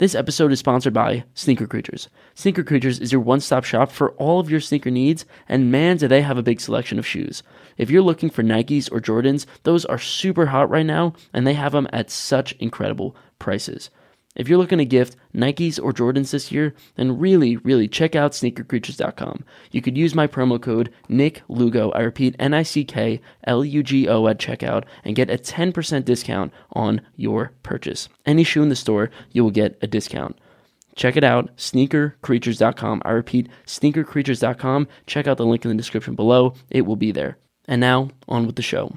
This episode is sponsored by Sneaker Creatures. Sneaker Creatures is your one stop shop for all of your sneaker needs, and man, do they have a big selection of shoes. If you're looking for Nikes or Jordans, those are super hot right now, and they have them at such incredible prices. If you're looking to gift Nikes or Jordans this year, then really, really check out sneakercreatures.com. You could use my promo code Nick Lugo. I repeat, N I C K L U G O at checkout and get a 10% discount on your purchase. Any shoe in the store, you will get a discount. Check it out, sneakercreatures.com. I repeat, sneakercreatures.com. Check out the link in the description below, it will be there. And now, on with the show.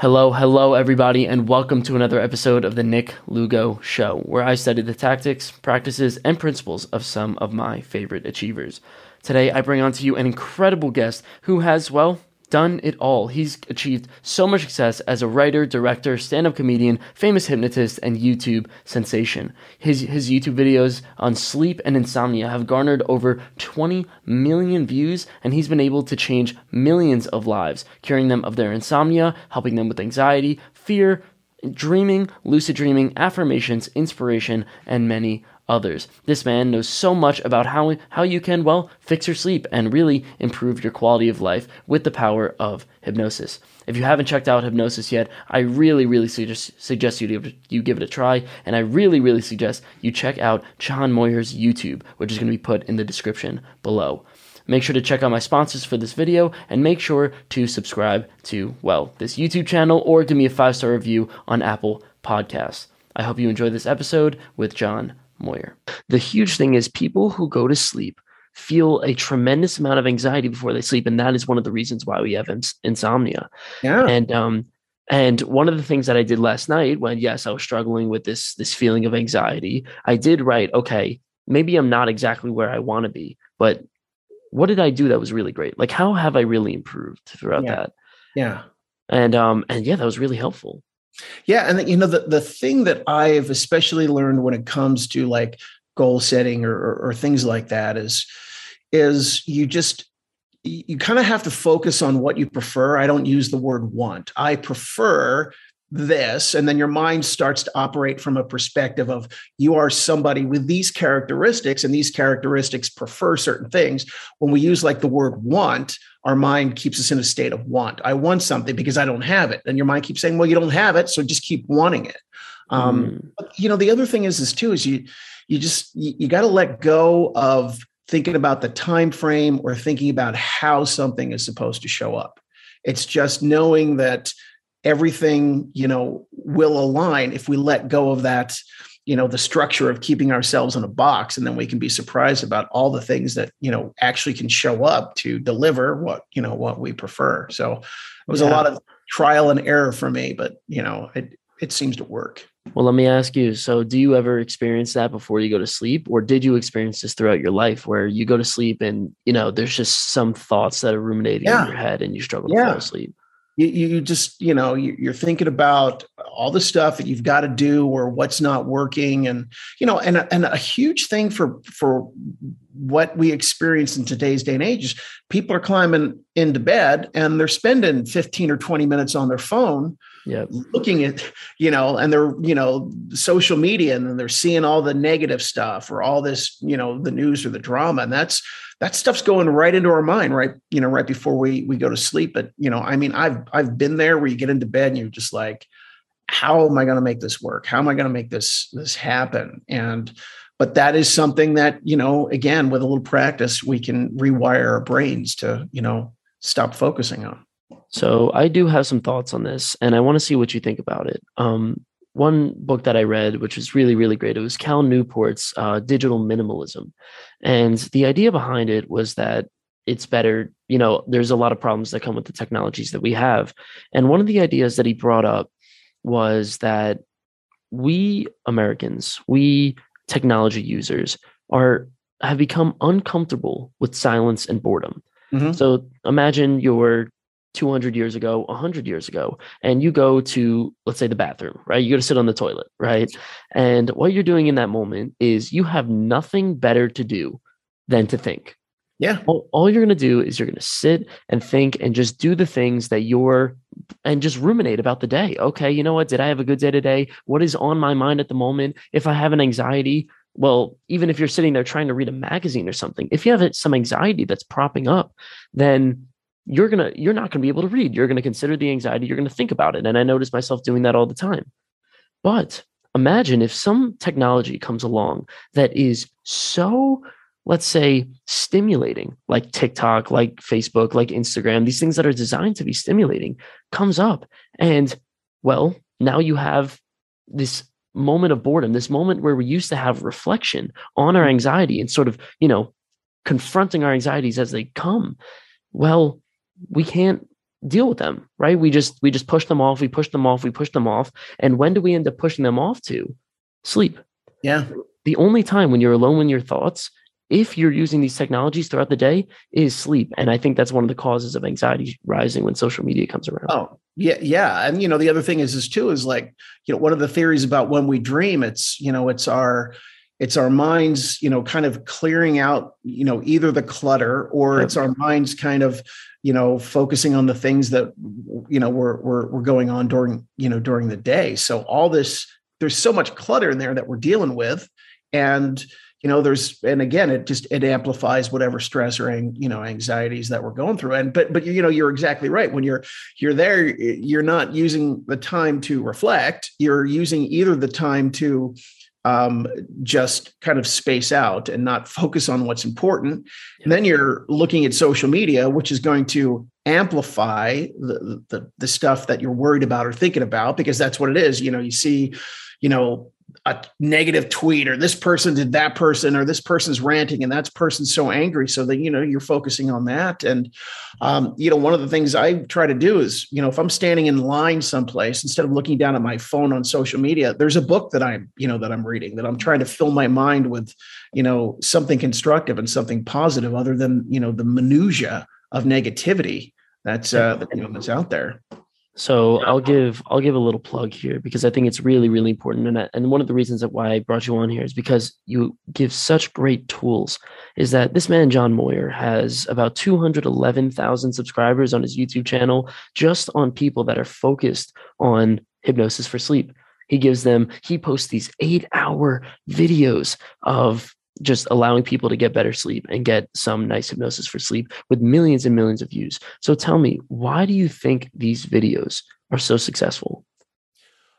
Hello, hello, everybody, and welcome to another episode of the Nick Lugo Show, where I study the tactics, practices, and principles of some of my favorite achievers. Today, I bring on to you an incredible guest who has, well, done it all. He's achieved so much success as a writer, director, stand up comedian, famous hypnotist, and YouTube sensation. His, his YouTube videos on sleep and insomnia have garnered over 20 million views, and he's been able to change millions of lives, curing them of their insomnia, helping them with anxiety, fear, dreaming, lucid dreaming, affirmations, inspiration, and many others. This man knows so much about how, how you can, well, fix your sleep and really improve your quality of life with the power of hypnosis. If you haven't checked out hypnosis yet, I really, really suggest, suggest you, you give it a try. And I really, really suggest you check out John Moyer's YouTube, which is going to be put in the description below. Make sure to check out my sponsors for this video and make sure to subscribe to, well, this YouTube channel or give me a five star review on Apple Podcasts. I hope you enjoy this episode with John Moyer. The huge thing is people who go to sleep feel a tremendous amount of anxiety before they sleep, and that is one of the reasons why we have ins- insomnia. Yeah. And um, and one of the things that I did last night, when yes, I was struggling with this this feeling of anxiety, I did write, okay, maybe I'm not exactly where I want to be, but what did I do that was really great? Like, how have I really improved throughout Yeah. that? Yeah. And um, and yeah, that was really helpful. Yeah. And you know, the, the thing that I've especially learned when it comes to like goal setting or, or, or things like that is, is you just, you you kind of have to focus on what you prefer. I don't use the word want. I prefer this. And then your mind starts to operate from a perspective of you are somebody with these characteristics, and these characteristics prefer certain things. When we use like the word want, our mind keeps us in a state of want. I want something because I don't have it. And your mind keeps saying, well, you don't have it. So just keep wanting it. Um, Mm. but, you know, the other thing is, is too, is you, you just, you, you got to let go of thinking about the time frame or thinking about how something is supposed to show up. It's just knowing that everything, you know, will align if we let go of that, you know, the structure of keeping ourselves in a box. And then we can be surprised about all the things that, you know, actually can show up to deliver what, you know, what we prefer. So it was a lot of trial and error for me, but, you know, it, it seems to work. Well, let me ask you. So, do you ever experience that before you go to sleep, or did you experience this throughout your life, where you go to sleep and you know there's just some thoughts that are ruminating Yeah. in your head and you struggle to fall asleep? You, you just you know you- you're thinking about all the stuff that you've got to do or what's not working and you know and and a huge thing for for what we experience in today's day and age is people are climbing into bed and they're spending 15 or 20 minutes on their phone Yep. looking at you know and they're you know social media and then they're seeing all the negative stuff or all this you know the news or the drama. And that's that stuff's going right into our mind right you know right before we we go to sleep. But you know i mean i've i've been there where you get into bed and you're just like how am i going to make this work? How am i going to make this this happen? And but that is something that you know again with a little practice we can rewire our brains to you know stop focusing on So, I do have some thoughts on this, and I want to see what you think about it. Um, one book that I read, which was really, really great, it was Cal Newport's uh, Digital Minimalism, and the idea behind it was that it's better. You know, there's a lot of problems that come with the technologies that we have, and one of the ideas that he brought up was that we Americans, we technology users, are have become uncomfortable with silence and boredom. Mhm. So imagine you're 200 years ago, 100 years ago, and you go to, let's say, the bathroom, right? You go to sit on the toilet, right? And what you're doing in that moment is you have nothing better to do than to think. Yeah. All, all you're going to do is you're going to sit and think and just do the things that you're and just ruminate about the day. Okay, you know what? Did I have a good day today? What is on my mind at the moment? If I have an anxiety, well, even if you're sitting there trying to read a magazine or something, if you have some anxiety that's propping up, then you're gonna you're not gonna be able to read. You're gonna consider the anxiety. You're gonna think about it. And I notice myself doing that all the time. But imagine if some technology comes along that is so let's say stimulating like TikTok, like Facebook, like Instagram, these things that are designed to be stimulating comes up. And well, now you have this moment of boredom, this moment where we used to have reflection on our mm-hmm. anxiety and sort of, you know, confronting our anxieties as they come. Well, we can't deal with them, right? We just we just push them off, we push them off, we push them off. And when do we end up pushing them off to? Sleep. Yeah. The only time when you're alone with your thoughts if you're using these technologies throughout the day is sleep and i think that's one of the causes of anxiety rising when social media comes around oh yeah yeah and you know the other thing is is too is like you know one of the theories about when we dream it's you know it's our it's our minds you know kind of clearing out you know either the clutter or it's our minds kind of you know focusing on the things that you know were, were were going on during you know during the day. So all this there's so much clutter in there that we're dealing with. And you know there's and again it just it amplifies whatever stress or you know anxieties that we're going through. And but but you know you're exactly right. When you're you're there you're not using the time to reflect. You're using either the time to um, just kind of space out and not focus on what's important. And then you're looking at social media which is going to amplify the, the the stuff that you're worried about or thinking about because that's what it is. You know you see you know a negative tweet or this person did that person or this person's ranting and that person's so angry. So that you know you're focusing on that. And um, you know one of the things i try to do is you know if i'm standing in line someplace instead of looking down at my phone on social media there's a book that i'm you know that i'm reading that i'm trying to fill my mind with you know something constructive and something positive other than you know the minutia of negativity that's uh you know that's out there so I'll give I'll give a little plug here because I think it's really really important and I, and one of the reasons that why I brought you on here is because you give such great tools. Is that this man John Moyer has about 211,000 subscribers on his YouTube channel just on people that are focused on hypnosis for sleep. He gives them he posts these 8-hour videos of just allowing people to get better sleep and get some nice hypnosis for sleep with millions and millions of views. So tell me, why do you think these videos are so successful?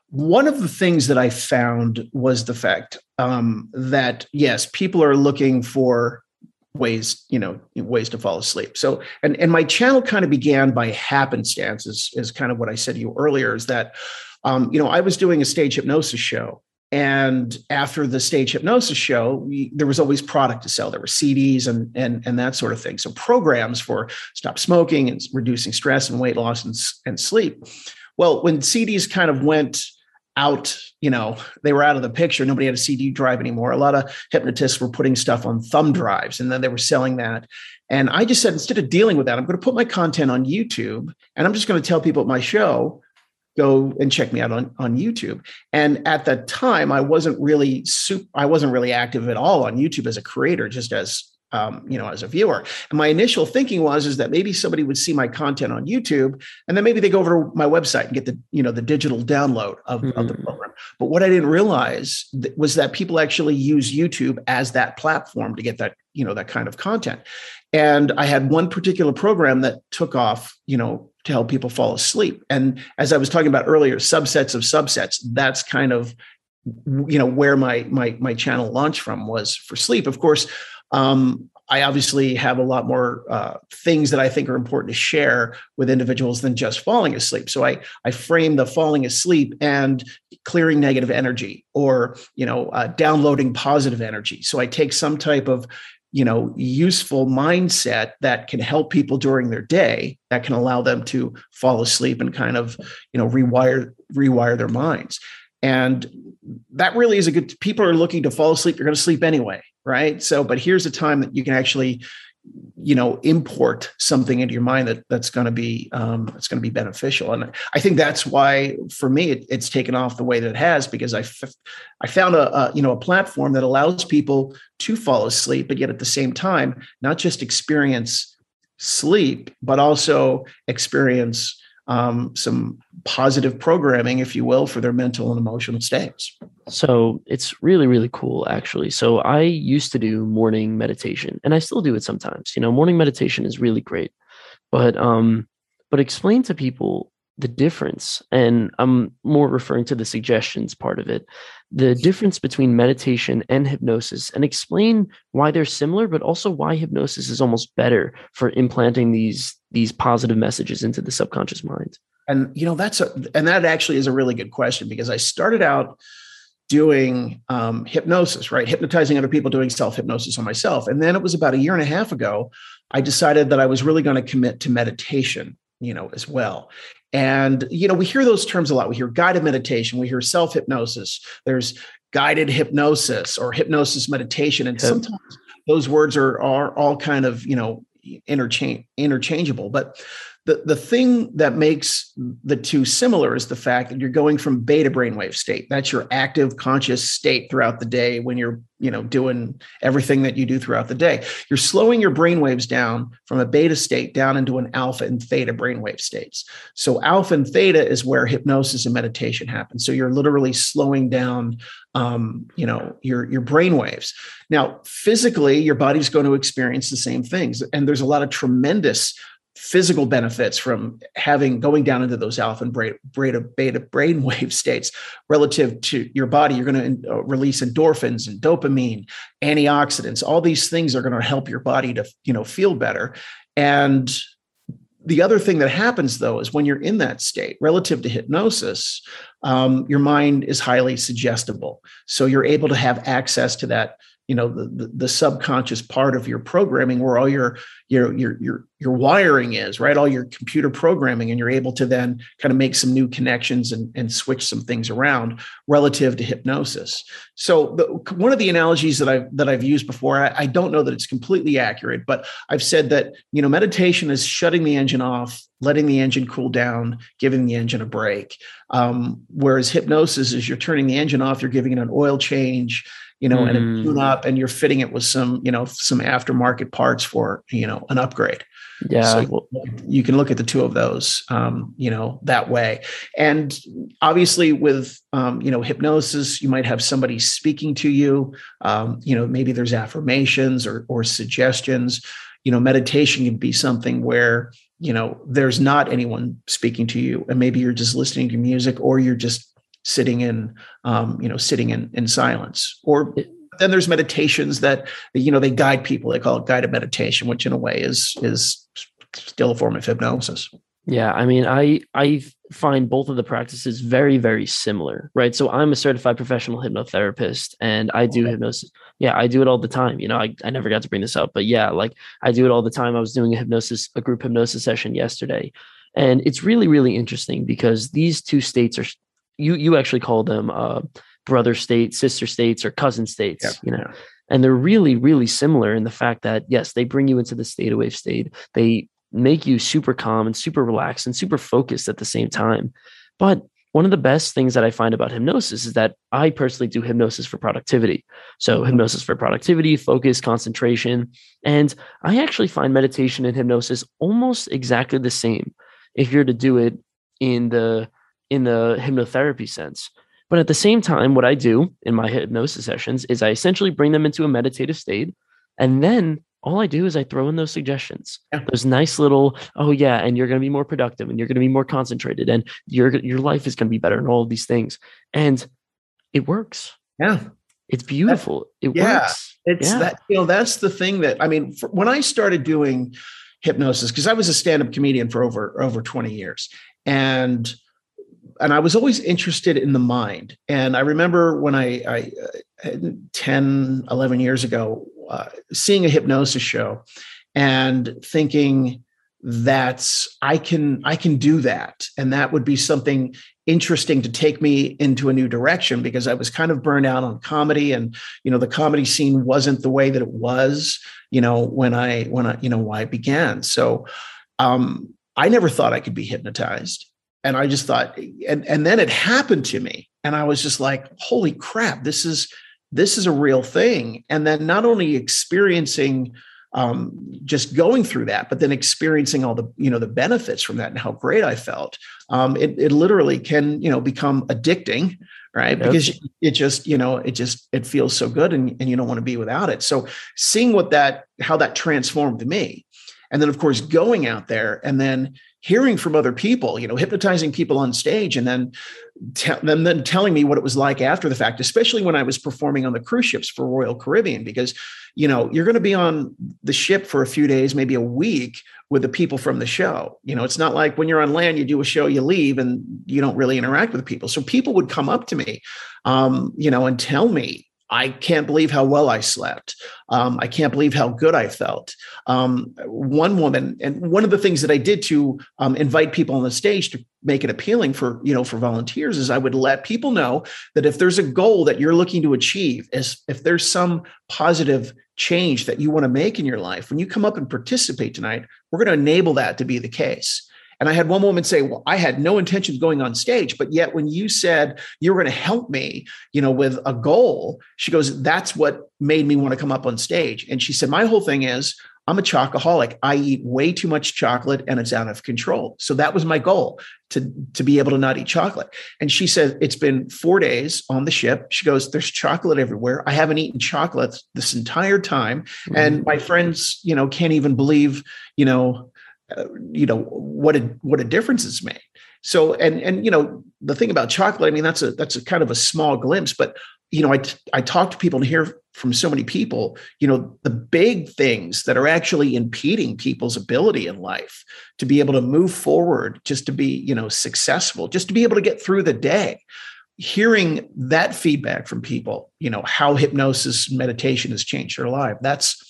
One of the things that I found was the fact um, that yes, people are looking for ways you know ways to fall asleep so and and my channel kind of began by happenstance is, is kind of what i said to you earlier is that um, you know i was doing a stage hypnosis show and after the stage hypnosis show, we, there was always product to sell. There were CDs and, and, and that sort of thing. So programs for stop smoking and reducing stress and weight loss and, and sleep. Well, when CDs kind of went out, you know, they were out of the picture. Nobody had a CD drive anymore. A lot of hypnotists were putting stuff on thumb drives and then they were selling that. And I just said, instead of dealing with that, I'm going to put my content on YouTube and I'm just going to tell people at my show go and check me out on, on YouTube. And at the time, I wasn't really super, I wasn't really active at all on YouTube as a creator, just as um, you know, as a viewer. And my initial thinking was is that maybe somebody would see my content on YouTube, and then maybe they go over to my website and get the you know the digital download of, mm-hmm. of the mm-hmm. program. But what I didn't realize was that people actually use YouTube as that platform to get that you know that kind of content. And I had one particular program that took off, you know, to help people fall asleep. And as I was talking about earlier, subsets of subsets, that's kind of you know where my my my channel launched from was for sleep. Of course, um, I obviously have a lot more uh, things that I think are important to share with individuals than just falling asleep. So I I frame the falling asleep and clearing negative energy, or you know, uh, downloading positive energy. So I take some type of you know useful mindset that can help people during their day that can allow them to fall asleep and kind of you know rewire rewire their minds. And that really is a good people are looking to fall asleep you're going to sleep anyway right? So but here's a time that you can actually you know import something into your mind that that's going to be um, that's going to be beneficial. And i think that's why for me it, it's taken off the way that it has because I, f- I found a, a you know a platform that allows people to fall asleep but yet at the same time not just experience sleep but also experience um, some positive programming, if you will, for their mental and emotional states. So it's really, really cool, actually. So I used to do morning meditation, and I still do it sometimes. You know, morning meditation is really great, but um, but explain to people the difference, and I'm more referring to the suggestions part of it, the difference between meditation and hypnosis, and explain why they're similar, but also why hypnosis is almost better for implanting these these positive messages into the subconscious mind? And you know that's a and that actually is a really good question because I started out doing um, hypnosis, right? Hypnotizing other people, doing self hypnosis on myself, and then it was about a year and a half ago I decided that I was really going to commit to meditation, you know, as well. And you know, we hear those terms a lot. We hear guided meditation, we hear self hypnosis. There's guided hypnosis or hypnosis meditation, and sometimes those words are are all kind of you know interchange interchangeable but the, the thing that makes the two similar is the fact that you're going from beta brainwave state. That's your active conscious state throughout the day when you're, you know, doing everything that you do throughout the day. You're slowing your brainwaves down from a beta state down into an alpha and theta brainwave states. So alpha and theta is where hypnosis and meditation happen. So you're literally slowing down um, you know your your brain waves now physically your body's going to experience the same things and there's a lot of tremendous physical benefits from having going down into those alpha and beta, beta brainwave states relative to your body. You're going to uh, release endorphins and dopamine, antioxidants. All these things are going to help your body to you know feel better. And the other thing that happens though is when you're in that state relative to hypnosis um, your mind is highly suggestible so you're able to have access to that you know the, the, the subconscious part of your programming where all your your your your your wiring is right? All your computer programming and you're able to then kind of make some new connections and, and switch some things around relative to hypnosis. So the, one of the analogies that i've that i've used before I, I don't know that it's completely accurate but i've said that you know meditation is shutting the engine off letting the engine cool down giving the engine a break. Um, whereas hypnosis is you're turning the engine off you're giving it an oil change you know, mm. and a mm. tune up, and you're fitting it with some, you know, some aftermarket parts for, you know, an upgrade. Yeah. So you can look at the two of those, um, you know, that way. And obviously, with, um, you know, hypnosis, you might have somebody speaking to you. Um, you know, maybe there's affirmations or, or suggestions. You know, meditation can be something where, you know, there's not anyone speaking to you, and maybe you're just listening to music or you're just sitting in um, you know sitting in in silence. Or then there's meditations that you know they guide people. They call it guided meditation which in a way is is still a form of hypnosis. Yeah i mean i i find both of the practices very very similar right? So i'm a certified professional hypnotherapist and i do hypnosis yeah i do it all the time you know I, I never got to bring this up but yeah like i do it all the time. I was doing a hypnosis a group hypnosis session yesterday and it's really really interesting because these two states are you you actually call them uh, brother states, sister states, or cousin states. Yeah. You know, and they're really really similar in the fact that yes, they bring you into the theta wave state. They make you super calm and super relaxed and super focused at the same time. But one of the best things that I find about hypnosis is that I personally do hypnosis for productivity. So, mm-hmm. hypnosis for productivity, focus, concentration. And I actually find meditation and hypnosis almost exactly the same if you're to do it in the in the hypnotherapy sense. But at the same time, what I do in my hypnosis sessions is I essentially bring them into a meditative state. And then all I do is I throw in those suggestions, yeah. those nice little, oh yeah, and you're going to be more productive and you're going to be more concentrated and your your life is going to be better and all of these things. And it works. Yeah. It's beautiful. it yeah, works. It's yeah. that, you know, that's the thing that, I mean, when I started doing hypnosis, because I was a stand-up comedian for over, over 20 years and and I was always interested in the mind. And I remember when I, I uh, 10, 11 years ago, uh, seeing a hypnosis show and thinking that's I can I can do that. And that would be something interesting to take me into a new direction because I was kind of burned out on comedy and you know the comedy scene wasn't the way that it was you know when I when I you know why I began so um I never thought I could be hypnotized and I just thought and and then it happened to me and I was just like holy crap this is this is a real thing and then not only experiencing um, just going through that, but then experiencing all the you know the benefits from that and how great I felt. Um, it, it literally can you know become addicting, right? Yep. Because it just you know it just it feels so good and, and you don't want to be without it. So seeing what that how that transformed me, and then of course going out there and then hearing from other people, you know, hypnotizing people on stage, and then te- then telling me what it was like after the fact, especially when I was performing on the cruise ships for Royal Caribbean, because you know you're going to be on the ship for a few days, maybe a week with the people from the show. You know, it's not like when you're on land, you do a show, you leave, and you don't really interact with people. So people would come up to me, um, you know, and tell me I can't believe how well I slept. Um, I can't believe how good I felt. Um, one woman, and one of the things that I did to um, invite people on the stage to make it appealing for you know for volunteers is I would let people know that if there's a goal that you're looking to achieve, is if there's some positive change that you want to make in your life, when you come up and participate tonight, we're going to enable that to be the case. And I had one woman say, Well, I had no intention of going on stage, but yet when you said you were going to help me, you know, with a goal, she goes, That's what made me want to come up on stage. And she said, My whole thing is, I'm a chocoholic. I eat way too much chocolate and it's out of control. So that was my goal to, to be able to not eat chocolate. And she said, It's been four days on the ship. She goes, There's chocolate everywhere. I haven't eaten chocolate this entire time. Mm-hmm. And my friends, you know, can't even believe, you know, uh, you know what a what a difference it's made. So and and you know the thing about chocolate i mean that's a that's a kind of a small glimpse but you know i i talk to people and hear from so many people you know the big things that are actually impeding people's ability in life to be able to move forward just to be you know successful just to be able to get through the day. Hearing that feedback from people you know how hypnosis meditation has changed their life that's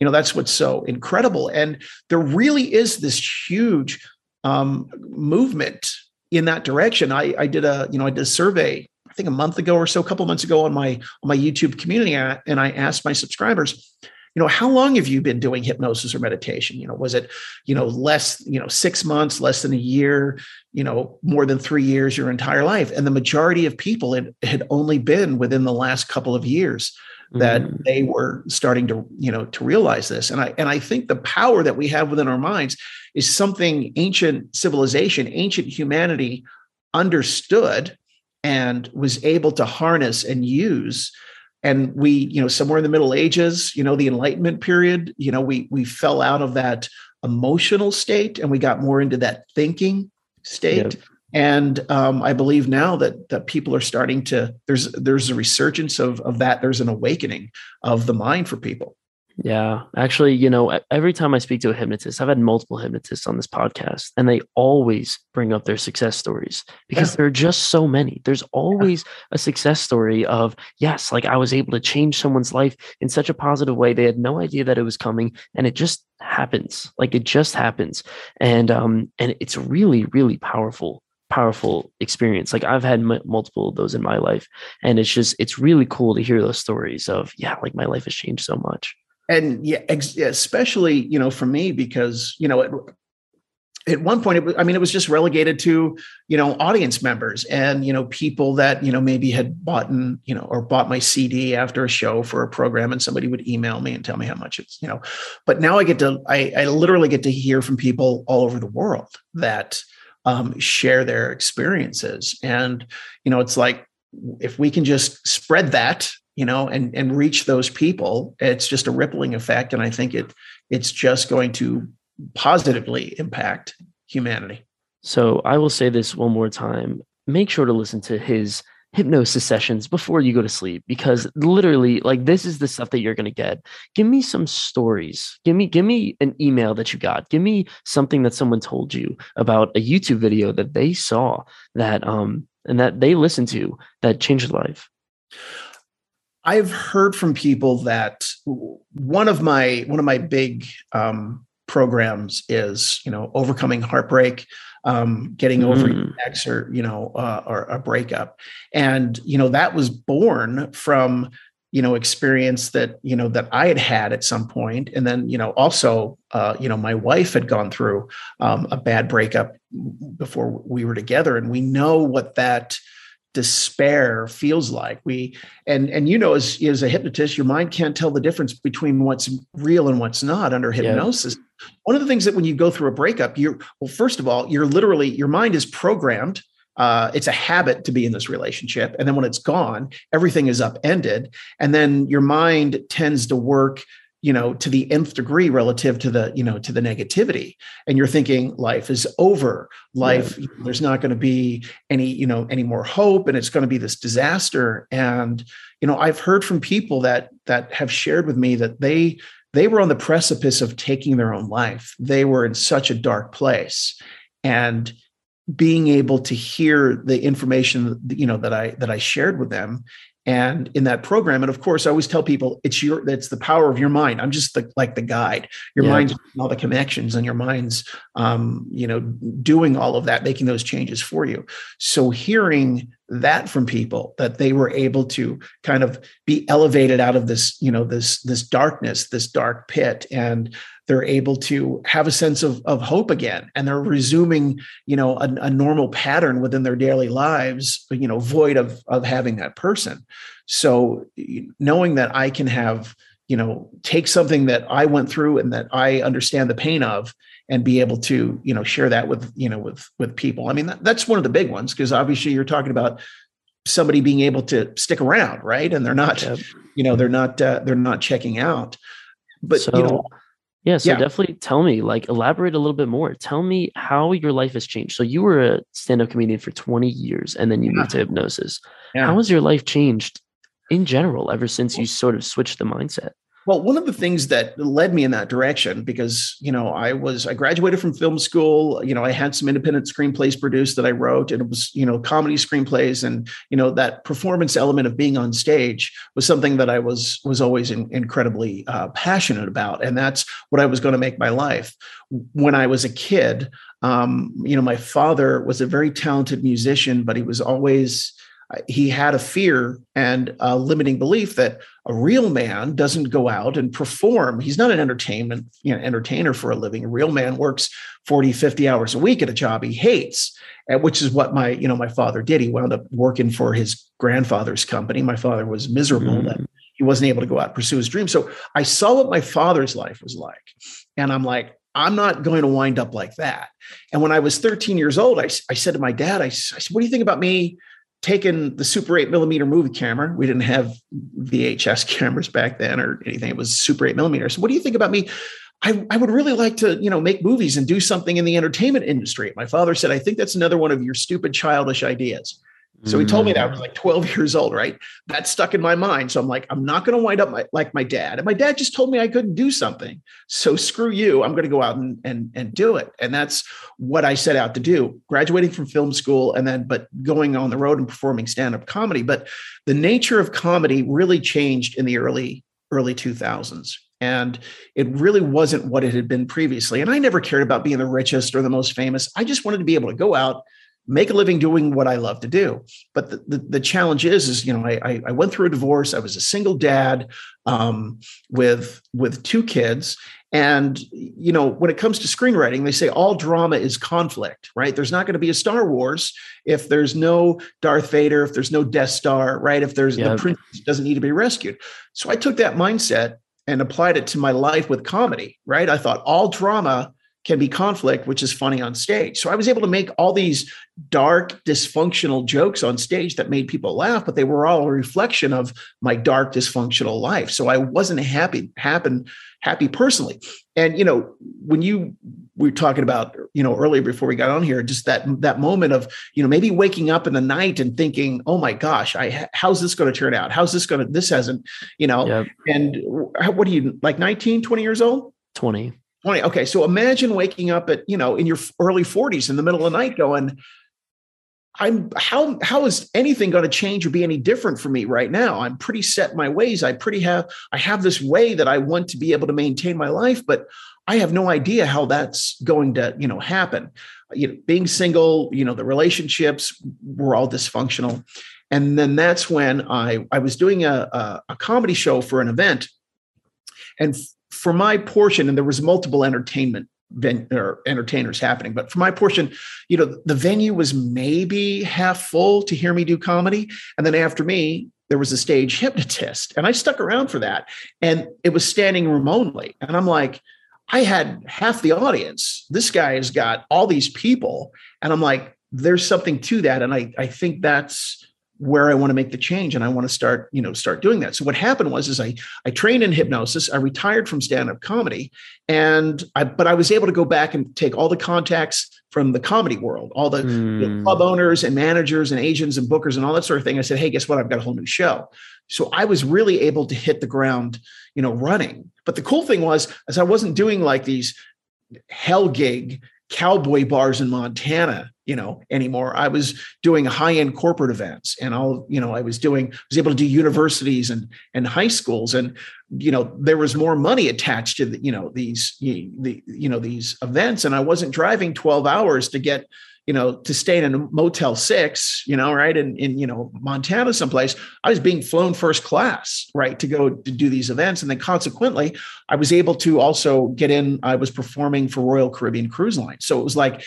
you know that's what's so incredible. And there really is this huge um, movement in that direction. I, I did a you know i did a survey i think a month ago or so a couple months ago on my on my youtube community and i asked my subscribers you know how long have you been doing hypnosis or meditation? You know was it you know less you know six months less than a year you know more than three years your entire life? And the majority of people it had only been within the last couple of years that mm. they were starting to you know to realize this and i and i think the power that we have within our minds is something ancient civilization ancient humanity understood and was able to harness and use and we you know somewhere in the middle ages you know the enlightenment period you know we we fell out of that emotional state and we got more into that thinking state yep. And um, I believe now that that people are starting to there's there's a resurgence of of that. There's an awakening of the mind for people. Yeah, actually, you know, every time I speak to a hypnotist, I've had multiple hypnotists on this podcast, and they always bring up their success stories because yeah. there are just so many. There's always yeah. a success story of, yes, like I was able to change someone's life in such a positive way. They had no idea that it was coming, and it just happens. Like it just happens. And um, and it's really, really powerful powerful experience. Like I've had m- multiple of those in my life, and it's just it's really cool to hear those stories of yeah, like my life has changed so much. And yeah, ex- especially you know for me because you know at one point, it, I mean, it was just relegated to you know audience members and you know people that you know maybe had bought and you know or bought my CD after a show for a program, and somebody would email me and tell me how much it's you know. But now I get to I, I literally get to hear from people all over the world that um, share their experiences. And, you know, it's like if we can just spread that, you know, and and reach those people, it's just a rippling effect. And I think it it's just going to positively impact humanity. So I will say this one more time. Make sure to listen to his hypnosis sessions before you go to sleep because literally like this is the stuff that you're going to get. Give me some stories. Give me give me an email that you got. Give me something that someone told you about a youtube video that they saw that um and that they listened to that changed life. I've heard from people that one of my one of my big um programs is you know overcoming heartbreak um, getting over Mm. ex or you know uh, or a breakup. And you know that was born from you know experience that you know that i had had at some point. And then you know also uh, you know my wife had gone through um, a bad breakup before we were together. And we know what that despair feels like. We and and you know as as a hypnotist your mind can't tell the difference between what's real and what's not under hypnosis. One of the things that when you go through a breakup you're well first of all you're literally your mind is programmed uh, it's a habit to be in this relationship and then when it's gone everything is upended and then your mind tends to work you know to the nth degree relative to the you know to the negativity. And you're thinking life is over. Life yeah. there's not going to be any you know any more hope and it's going to be this disaster. And you know i've heard from people that that have shared with me that they they were on the precipice of taking their own life. They were in such a dark place. And being able to hear the information you know that i that i shared with them and in that program and of course i always tell people it's your it's the power of your mind. I'm just the, like the guide. Your yeah. mind's all the connections and your mind's um, you know doing all of that making those changes for you. So hearing that from people that they were able to kind of be elevated out of this you know this this darkness this dark pit and they're able to have a sense of, of hope again. And they're resuming you know a, a, normal pattern within their daily lives you know void of of having that person. So knowing that i can have you know take something that i went through and that i understand the pain of and be able to you know share that with you know with with people. I mean that, that's one of the big ones because obviously you're talking about somebody being able to stick around right? And they're not yep. you know they're not uh, they're not checking out. But so, you know yeah, so yeah. definitely tell me, like, elaborate a little bit more. Tell me how your life has changed. So you were a stand-up comedian for 20 years and then you yeah. moved to hypnosis. Yeah. How has your life changed in general ever since you sort of switched the mindset? Well, one of the things that led me in that direction, because you know, I was I graduated from film school. You know, I had some independent screenplays produced that I wrote, and it was you know comedy screenplays, and you know that performance element of being on stage was something that I was was always in, incredibly uh, passionate about, and that's what I was going to make my life. When I was a kid, um, you know, my father was a very talented musician, but he was always he had a fear and a limiting belief that a real man doesn't go out and perform. He's not an entertainment you know entertainer for a living. A real man works 40 50 hours a week at a job he hates which is what my you know my father did. He wound up working for his grandfather's company. My father was miserable mm. that he wasn't able to go out and pursue his dream so i saw what my father's life was like and i'm like I'm not going to wind up like that. And when I was 13 years old, I, I said to my dad, I, I said, What do you think about me taken the super 8 millimeter movie camera. We didn't have VHS cameras back then or anything. It was super 8 millimeter. So what do you think about me? I, I would really like to, you know, make movies and do something in the entertainment industry. My father said, I think that's another one of your stupid childish ideas. So he told me that I was mm. like 12 years old, right? That stuck in my mind. So I'm like, I'm not going to wind up my, like my dad. And my dad just told me I couldn't do something. So screw you. I'm going to go out and, and, and do it. And that's what I set out to do, graduating from film school and then, but going on the road and performing stand up comedy. But the nature of comedy really changed in the early, early 2000s. And it really wasn't what it had been previously. And I never cared about being the richest or the most famous. I just wanted to be able to go out make a living doing what I love to do. But the, the, the challenge is, is, you know, I, I went through a divorce. I was a single dad um, with, with two kids. And, you know, when it comes to screenwriting, they say all drama is conflict, right? There's not going to be a Star Wars if there's no Darth Vader, if there's no Death Star, right? If there's yeah. the princess doesn't need to be rescued. So I took that mindset and applied it to my life with comedy, right? I thought all drama can be conflict, which is funny on stage. So I was able to make all these dark, dysfunctional jokes on stage that made people laugh, but they were all a reflection of my dark, dysfunctional life. So I wasn't happy, happen, happy personally. And you know, when you we were talking about, you know, earlier before we got on here, just that that moment of, you know, maybe waking up in the night and thinking, oh my gosh, I how's this going to turn out? How's this going to this hasn't, you know, yep. and what are you like 19, 20 years old? 20 20. Okay. So imagine waking up at, you know, in your early 40s in the middle of the night going, I'm how how is anything going to change or be any different for me right now? I'm pretty set my ways. I pretty have I have this way that I want to be able to maintain my life, but I have no idea how that's going to, you know, happen. You know, being single, you know, the relationships were all dysfunctional. And then that's when I I was doing a, a, a comedy show for an event. And for my portion, and there was multiple entertainment ven- or entertainers happening. But for my portion, you know, the venue was maybe half full to hear me do comedy. And then after me, there was a stage hypnotist. And I stuck around for that. And it was standing room only. And I'm like, I had half the audience. This guy has got all these people. And I'm like, there's something to that. And I, I think that's where I want to make the change and I want to start, you know, start doing that. So what happened was is I I trained in hypnosis, I retired from stand-up comedy and I but I was able to go back and take all the contacts from the comedy world, all the, mm. the club owners and managers and agents and bookers and all that sort of thing. I said, "Hey, guess what? I've got a whole new show." So I was really able to hit the ground, you know, running. But the cool thing was as I wasn't doing like these hell gig cowboy bars in Montana, you know, anymore. I was doing high-end corporate events and all, you know, I was doing, was able to do universities and and high schools. And, you know, there was more money attached to the, you know, these the, you know, these events. And I wasn't driving 12 hours to get you know, to stay in a Motel Six, you know, right, in in you know Montana someplace, I was being flown first class, right, to go to do these events, and then consequently, I was able to also get in. I was performing for Royal Caribbean Cruise Line, so it was like,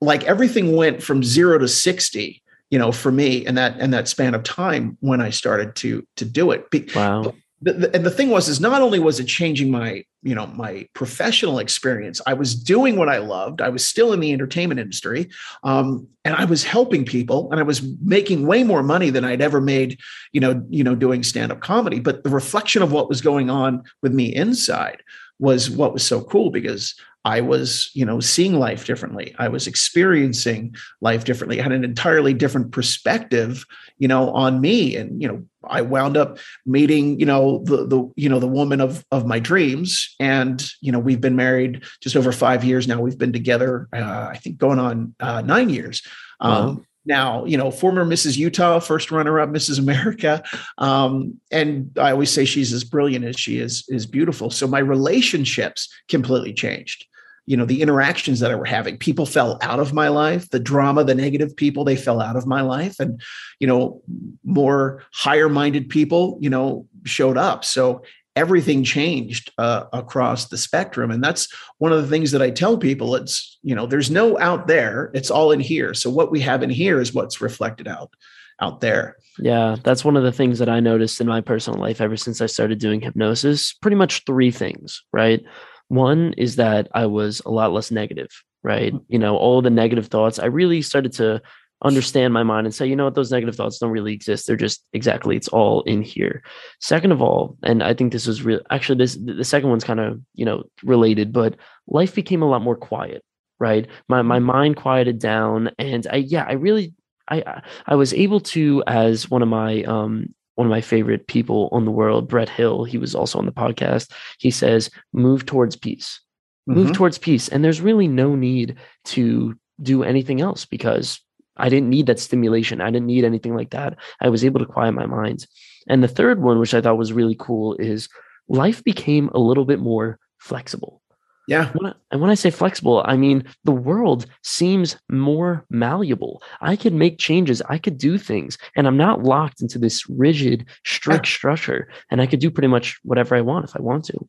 like everything went from zero to sixty, you know, for me, in that in that span of time when I started to to do it. Wow the, the, and the thing was is not only was it changing my you know my professional experience i was doing what i loved i was still in the entertainment industry um, and i was helping people and i was making way more money than i'd ever made you know you know doing stand-up comedy but the reflection of what was going on with me inside was what was so cool because I was, you know, seeing life differently. I was experiencing life differently. I had an entirely different perspective, you know, on me. And, you know, I wound up meeting, you know, the the, you know, the woman of of my dreams. And, you know, we've been married just over five years now. We've been together, uh, I think going on uh, nine years. Um, now you know former mrs utah first runner up mrs america um, and i always say she's as brilliant as she is is beautiful so my relationships completely changed you know the interactions that i were having. People fell out of my life. The drama the negative people they fell out of my life. And you know more higher minded people you know showed up. So everything changed uh, across the spectrum. And that's one of the things that i tell people. It's you know there's no out there. It's all in here. So what we have in here is what's reflected out out there. Yeah that's one of the things that i noticed in my personal life ever since i started doing hypnosis. Pretty much three things right one is that i was a lot less negative right mm-hmm. you know all the negative thoughts i really started to understand my mind and say, you know what, those negative thoughts don't really exist. They're just exactly, it's all in here. Second of all, and I think this was real, actually, this, the second one's kind of, you know, related, but life became a lot more quiet, right? My, my mm-hmm. mind quieted down. And I, yeah, I really, I, I was able to, as one of my, um, one of my favorite people on the world, Brett Hill, he was also on the podcast. He says, move towards peace, move mm-hmm. towards peace. And there's really no need to do anything else because I didn't need that stimulation. I didn't need anything like that. I was able to quiet my mind. And the third one, which I thought was really cool, is life became a little bit more flexible. Yeah. And when I say flexible, I mean the world seems more malleable. I could make changes, I could do things, and I'm not locked into this rigid, strict yeah. structure. And I could do pretty much whatever I want if I want to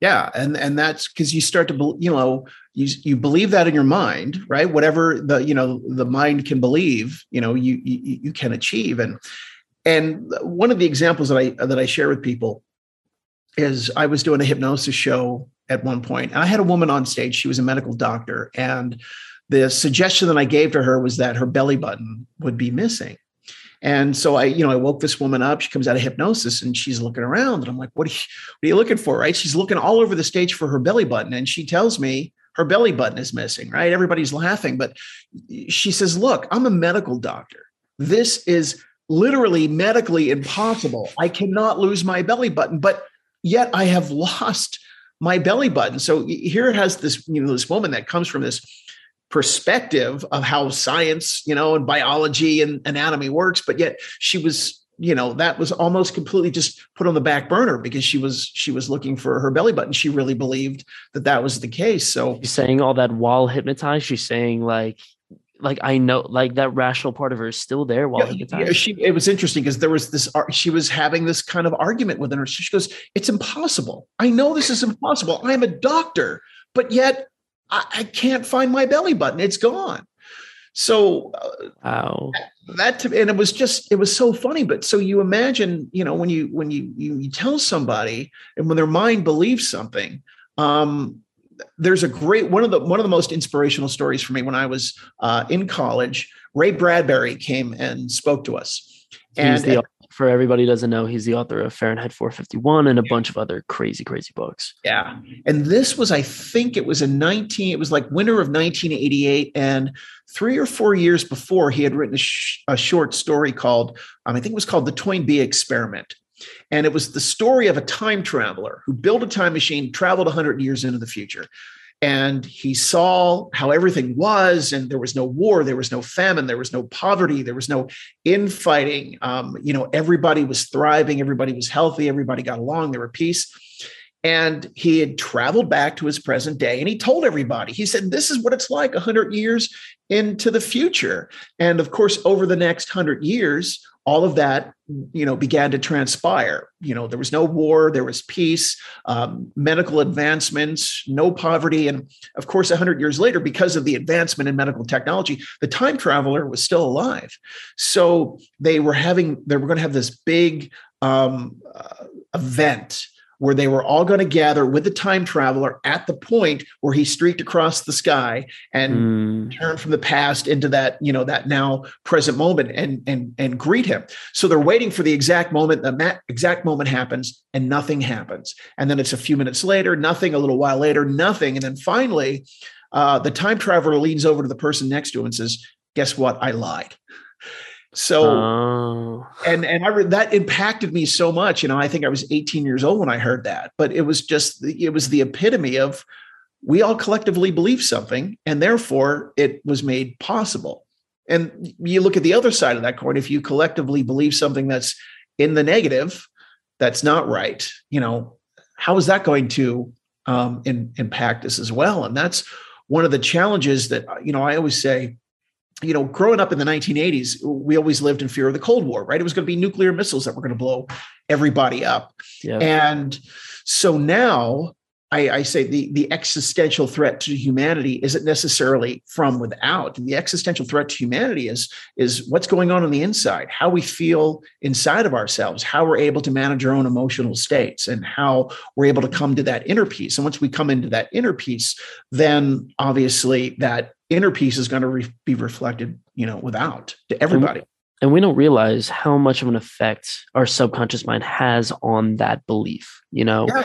yeah and and that's because you start to you know you you believe that in your mind right whatever the you know the mind can believe you know you you, you can achieve and and one of the examples that i that i share with people is i was doing a hypnosis show at one point i had a woman on stage she was a medical doctor and the suggestion that i gave to her was that her belly button would be missing and so I, you know, I woke this woman up. She comes out of hypnosis and she's looking around, and I'm like, "What are you, what are you looking for?" Right? She's looking all over the stage for her belly button, and she tells me her belly button is missing. Right? Everybody's laughing, but she says, "Look, I'm a medical doctor. This is literally medically impossible. I cannot lose my belly button, but yet I have lost." my belly button. So here it has this, you know, this woman that comes from this perspective of how science, you know, and biology and anatomy works, but yet she was, you know, that was almost completely just put on the back burner because she was she was looking for her belly button. She really believed that that was the case. So she's saying all that while hypnotized. She's saying like like I know like that rational part of her is still there while yeah, yeah, she it was interesting because there was this she was having this kind of argument within her. She goes, "It's impossible. I know this is impossible. I'm a doctor, but yet I, I can't find my belly button. It's gone." So, uh, wow. that to, and it was just it was so funny. But so you imagine, you know, when you when you you, you tell somebody and when their mind believes something, um, there's a great one of the one of the most inspirational stories for me when I was uh, in college. Ray Bradbury came and spoke to us. And the, for everybody doesn't know, he's the author of Fahrenheit 451 and a bunch of other crazy, crazy books. Yeah. And this was, I think it was a 19, it was like winter of 1988. And three or four years before, he had written a, sh- a short story called, um, I think it was called The Toynbee Experiment. And it was the story of a time traveler who built a time machine, traveled 100 years into the future. And he saw how everything was, and there was no war, there was no famine, there was no poverty, there was no infighting. Um, you know, everybody was thriving, everybody was healthy, everybody got along, there were peace. And he had traveled back to his present day and he told everybody, he said, This is what it's like 100 years into the future. And of course, over the next 100 years, all of that you know began to transpire. You know there was no war there was peace um, medical advancements no poverty. And of course 100 years later because of the advancement in medical technology the time traveler was still alive. So they were having they were going to have this big um, uh, event where they were all going to gather with the time traveler at the point where he streaked across the sky and mm. turned from the past into that you know that now present moment and and and greet him. So they're waiting for the exact moment the exact moment happens and nothing happens. And then it's a few minutes later nothing a little while later nothing. And then finally uh, the time traveler leans over to the person next to him and says guess what? I lied so, oh. and and I that impacted me so much. You know, I think I was 18 years old when I heard that, but it was just it was the epitome of we all collectively believe something, and therefore it was made possible. And you look at the other side of that coin. If you collectively believe something that's in the negative, that's not right. You know, how is that going to um, in, impact us as well? And that's one of the challenges that you know I always say you know, growing up in the 1980s, we always lived in fear of the Cold War, right? It was going to be nuclear missiles that were going to blow everybody up. Yeah. And so now I, I, say the, the existential threat to humanity isn't necessarily from without. The existential threat to humanity is, is what's going on on the inside, how we feel inside of ourselves, how we're able to manage our own emotional states, and how we're able to come to that inner peace. And once we come into that inner peace, then obviously that inner peace is going to re- be reflected, you know, without to everybody. And we don't realize how much of an effect our subconscious mind has on that belief. You know, yeah.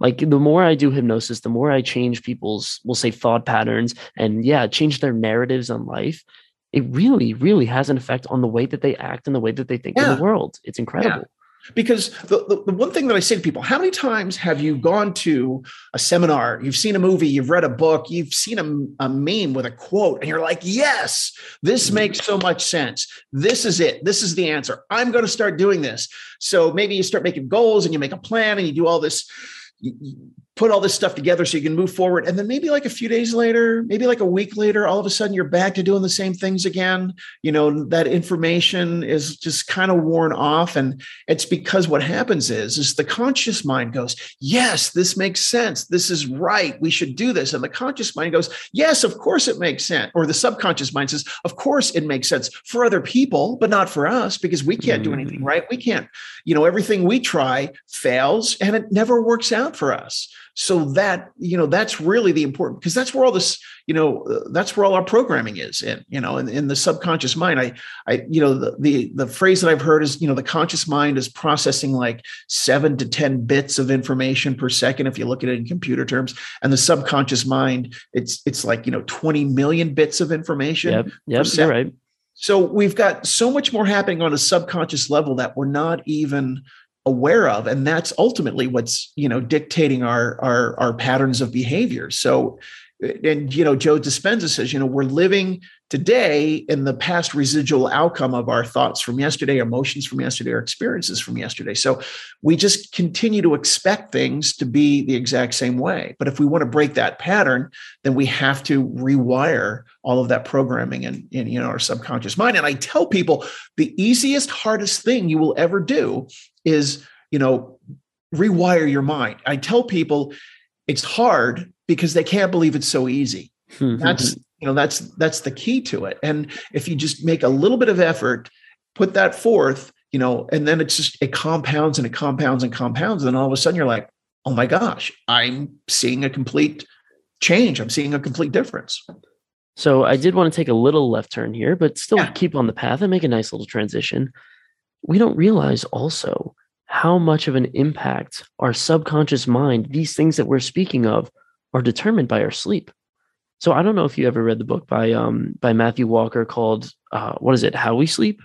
like the more I do hypnosis, the more I change people's, we'll say, thought patterns and yeah, change their narratives on life. It really, really has an effect on the way that they act and the way that they think yeah. in the world. It's incredible. Yeah. Because the, the, the, one thing that I say to people, how many times have you gone to a seminar, you've seen a movie, you've read a book, you've seen a, a meme with a quote, and you're like, yes, this makes so much sense. This is it. This is the answer. I'm going to start doing this. So maybe you start making goals and you make a plan and you do all this put all this stuff together so you can move forward. And then maybe like a few days later, maybe like a week later, all of a sudden you're back to doing the same things again. You know, that information is just kind of worn off. And it's because what happens is, is the conscious mind goes, yes, this makes sense. This is right. We should do this. And the conscious mind goes, yes, of course it makes sense. Or the subconscious mind says, of course it makes sense for other people, but not for us because we can't do anything mm. right. We can't, you know, everything we try fails and it never works out for us so that you know that's really the important because that's where all this you know uh, that's where all our programming is in you know in, in the subconscious mind. I i you know the, the the phrase that i've heard is you know the conscious mind is processing like seven to ten bits of information per second if you look at it in computer terms. And the subconscious mind it's it's like you know 20 million bits of information yep yep you're right. So we've got so much more happening on a subconscious level that we're not even aware of and that's ultimately what's you know dictating our our our patterns of behavior. So and you know joe dispenza says you know we're living today in the past residual outcome of our thoughts from yesterday emotions from yesterday our experiences from yesterday. So we just continue to expect things to be the exact same way. But if we want to break that pattern then we have to rewire all of that programming in, in you know our subconscious mind. And i tell people the easiest hardest thing you will ever do is you know rewire your mind. I tell people it's hard because they can't believe it's so easy. Hmm. that's you know that's that's the key to it. And if you just make a little bit of effort, put that forth, you know, and then it's just it compounds and it compounds and compounds, and then all of a sudden you're like, oh my gosh, I'm seeing a complete change. I'm seeing a complete difference. So I did want to take a little left turn here, but still yeah. keep on the path and make a nice little transition. We don't realize also how much of an impact our subconscious mind, these things that we're speaking of, are determined by our sleep. So I don't know if you ever read the book by um by Matthew Walker called uh what is it? How We Sleep?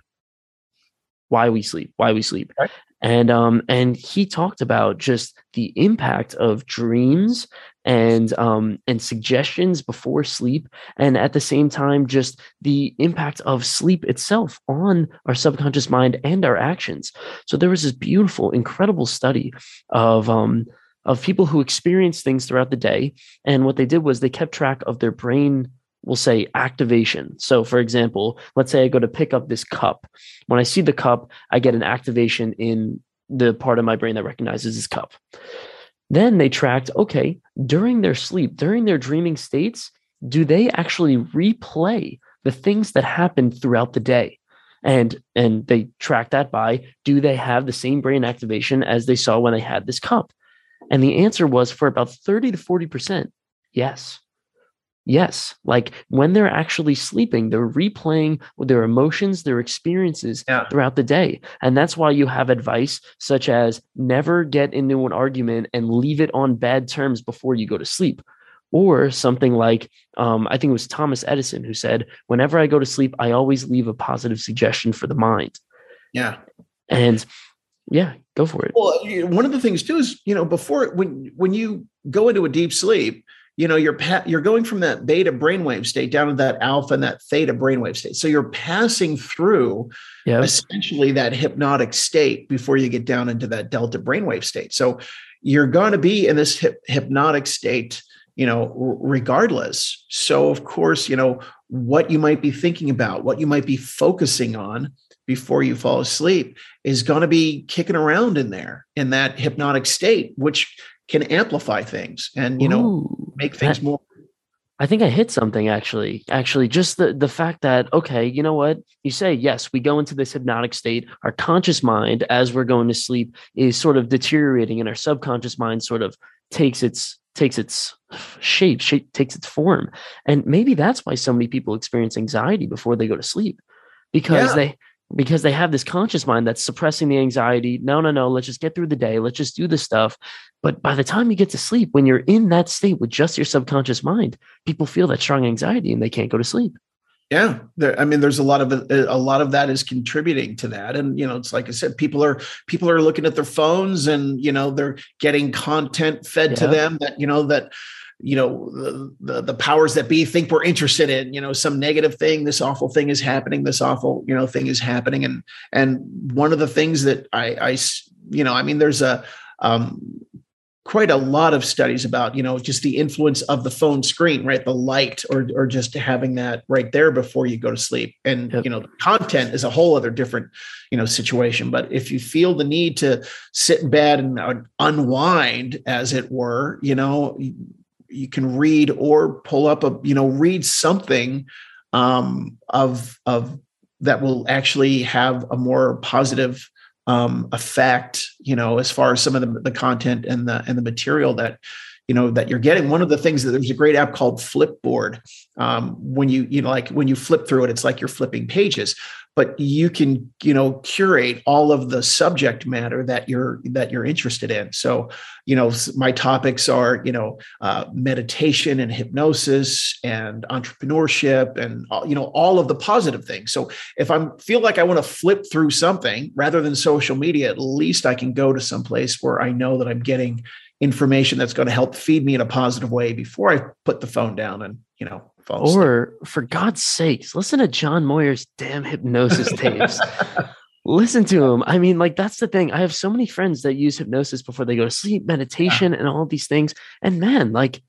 Why We Sleep, Why We Sleep. Right. And um and he talked about just the impact of dreams and um and suggestions before sleep and at the same time just the impact of sleep itself on our subconscious mind and our actions so there was this beautiful incredible study of um of people who experienced things throughout the day. And what they did was they kept track of their brain, we'll say activation. So, for example, let's say I go to pick up this cup. When I see the cup, I get an activation in the part of my brain that recognizes this cup. Then they tracked, okay, during their sleep, during their dreaming states, do they actually replay the things that happened throughout the day? and and they track that by do they have the same brain activation as they saw when they had this cup and the answer was for about 30 to 40%, yes. Yes. Like when they're actually sleeping, they're replaying their emotions, their experiences yeah. throughout the day. And that's why you have advice such as never get into an argument and leave it on bad terms before you go to sleep. Or something like, um, I think it was Thomas Edison who said, whenever I go to sleep, I always leave a positive suggestion for the mind. Yeah. And yeah, go for it. Well, one of the things too is you know before when when you go into a deep sleep, you know you're pa- you're going from that beta brainwave state down to that alpha and that theta brainwave state. So you're passing through yep. essentially that hypnotic state before you get down into that delta brainwave state. So you're going to be in this hip- hypnotic state you know regardless so of course you know what you might be thinking about what you might be focusing on before you fall asleep is going to be kicking around in there in that hypnotic state, which can amplify things and you know Ooh, make things that, more. I think I hit something actually. Actually, just the the fact that okay, you know what you say. Yes, we go into this hypnotic state. Our conscious mind, as we're going to sleep, is sort of deteriorating, and our subconscious mind sort of takes its takes its shape, shape takes its form, and maybe that's why so many people experience anxiety before they go to sleep because yeah. they because they have this conscious mind that's suppressing the anxiety. No, no, no, let's just get through the day. Let's just do the stuff. But by the time you get to sleep, when you're in that state with just your subconscious mind, people feel that strong anxiety and they can't go to sleep. Yeah, there, I mean, there's a lot of uh, a lot of that is contributing to that, and you know, it's like I said, people are people are looking at their phones, and you know, they're getting content fed yeah. to them that you know that you know the, the, the powers that be think we're interested in you know some negative thing this awful thing is happening this awful you know thing is happening. And and one of the things that i i you know i mean there's a um quite a lot of studies about you know just the influence of the phone screen right? The light or or just having that right there before you go to sleep. And yep. you know the content is a whole other different you know situation. But if you feel the need to sit in bed and uh, unwind as it were you know you can read or pull up a you know read something um, of of that will actually have a more positive um, effect you know as far as some of the, the content and the and the material that you know that you're getting. One of the things that there's a great app called flipboard um, when you you know like when you flip through it it's like you're flipping pages. But you can you know curate all of the subject matter that you're that you're interested in. So you know my topics are you know uh, meditation and hypnosis and entrepreneurship and you know all of the positive things. So if i feel like i want to flip through something rather than social media at least i can go to some place where i know that i'm getting information that's going to help feed me in a positive way before I put the phone down and, you know, fall asleep. Or for God's sakes, listen to John Moyer's damn hypnosis tapes. listen to him. I mean, like that's the thing. I have so many friends that use hypnosis before they go to sleep, meditation, yeah. and all these things. And man, like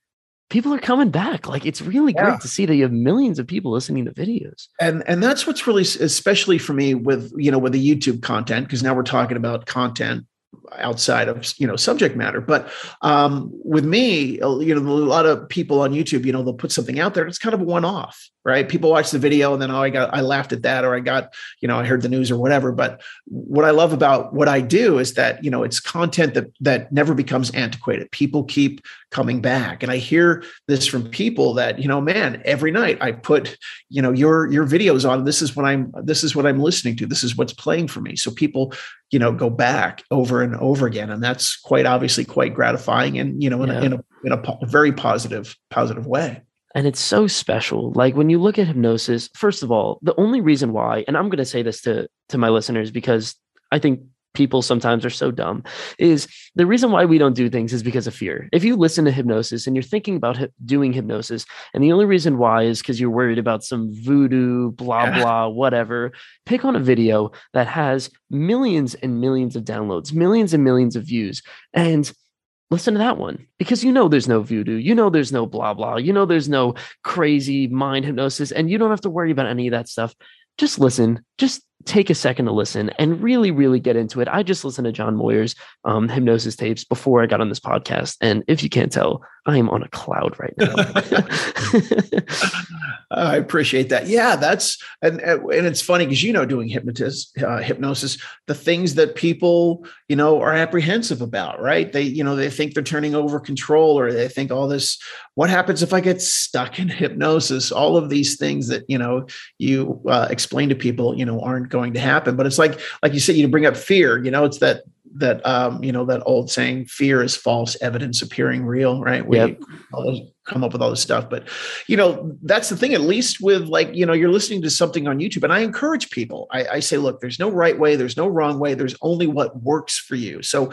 people are coming back. Like it's really yeah. great to see that you have millions of people listening to videos. And and that's what's really especially for me with you know with the YouTube content because now we're talking about content outside of you know subject matter. But um with me you know a lot of people on youtube you know they'll put something out there it's kind of a one-off right? People watch the video and then oh i got i laughed at that or i got you know i heard the news or whatever. But what i love about what i do is that you know it's content that that never becomes antiquated. People keep coming back. And i hear this from people that you know man every night i put you know your your videos on. This is what i'm this is what i'm listening to. This is what's playing for me. So people you know go back over and over again. And that's quite obviously quite gratifying and you know in, yeah. a, in a in a very positive positive way and it's so special like when you look at hypnosis first of all the only reason why and i'm going to say this to to my listeners because i think people sometimes are so dumb is the reason why we don't do things is because of fear. If you listen to hypnosis and you're thinking about doing hypnosis, and the only reason why is because you're worried about some voodoo, blah, yeah. blah, whatever, pick on a video that has millions and millions of downloads, millions and millions of views, and listen to that one because you know there's no voodoo, you know there's no blah, blah, you know there's no crazy mind hypnosis, and you don't have to worry about any of that stuff. Just listen, just take a second to listen and really, really get into it. I just listened to John Moyer's um, hypnosis tapes before I got on this podcast. And if you can't tell, I am on a cloud right now. I appreciate that. Yeah, that's and and it's funny because you know doing hypnosis, uh, hypnosis, the things that people you know are apprehensive about, right? They you know they think they're turning over control, or they think all this. What happens if I get stuck in hypnosis? All of these things that you know you uh, explain to people, you know, aren't going to happen. But it's like like you said, you bring up fear. You know, it's that that um, you know that old saying, "Fear is false evidence appearing real." Right? We yep. come up with all this stuff, but you know that's the thing. At least with like you know you're listening to something on YouTube, and I encourage people. I, I say, look, there's no right way, there's no wrong way. There's only what works for you. So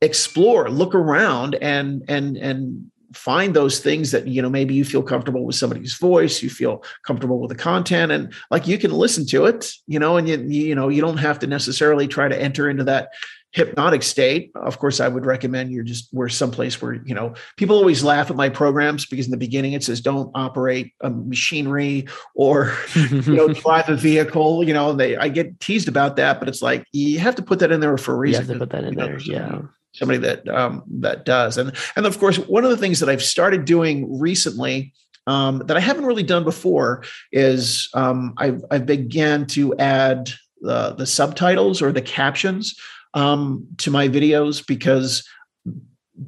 explore, look around, and and and find those things that you know maybe you feel comfortable with somebody's voice you feel comfortable with the content and like you can listen to it you know and you you know you don't have to necessarily try to enter into that hypnotic state. Of course i would recommend you're just we're someplace where you know people always laugh at my programs because in the beginning it says don't operate a machinery or you know drive a vehicle you know they i get teased about that but it's like you have to put that in there for a reason you have to put that in there yeah somebody that um, that does. And and of course one of the things that i've started doing recently um, that i haven't really done before is um, i've i've began to add the the subtitles or the captions um, to my videos because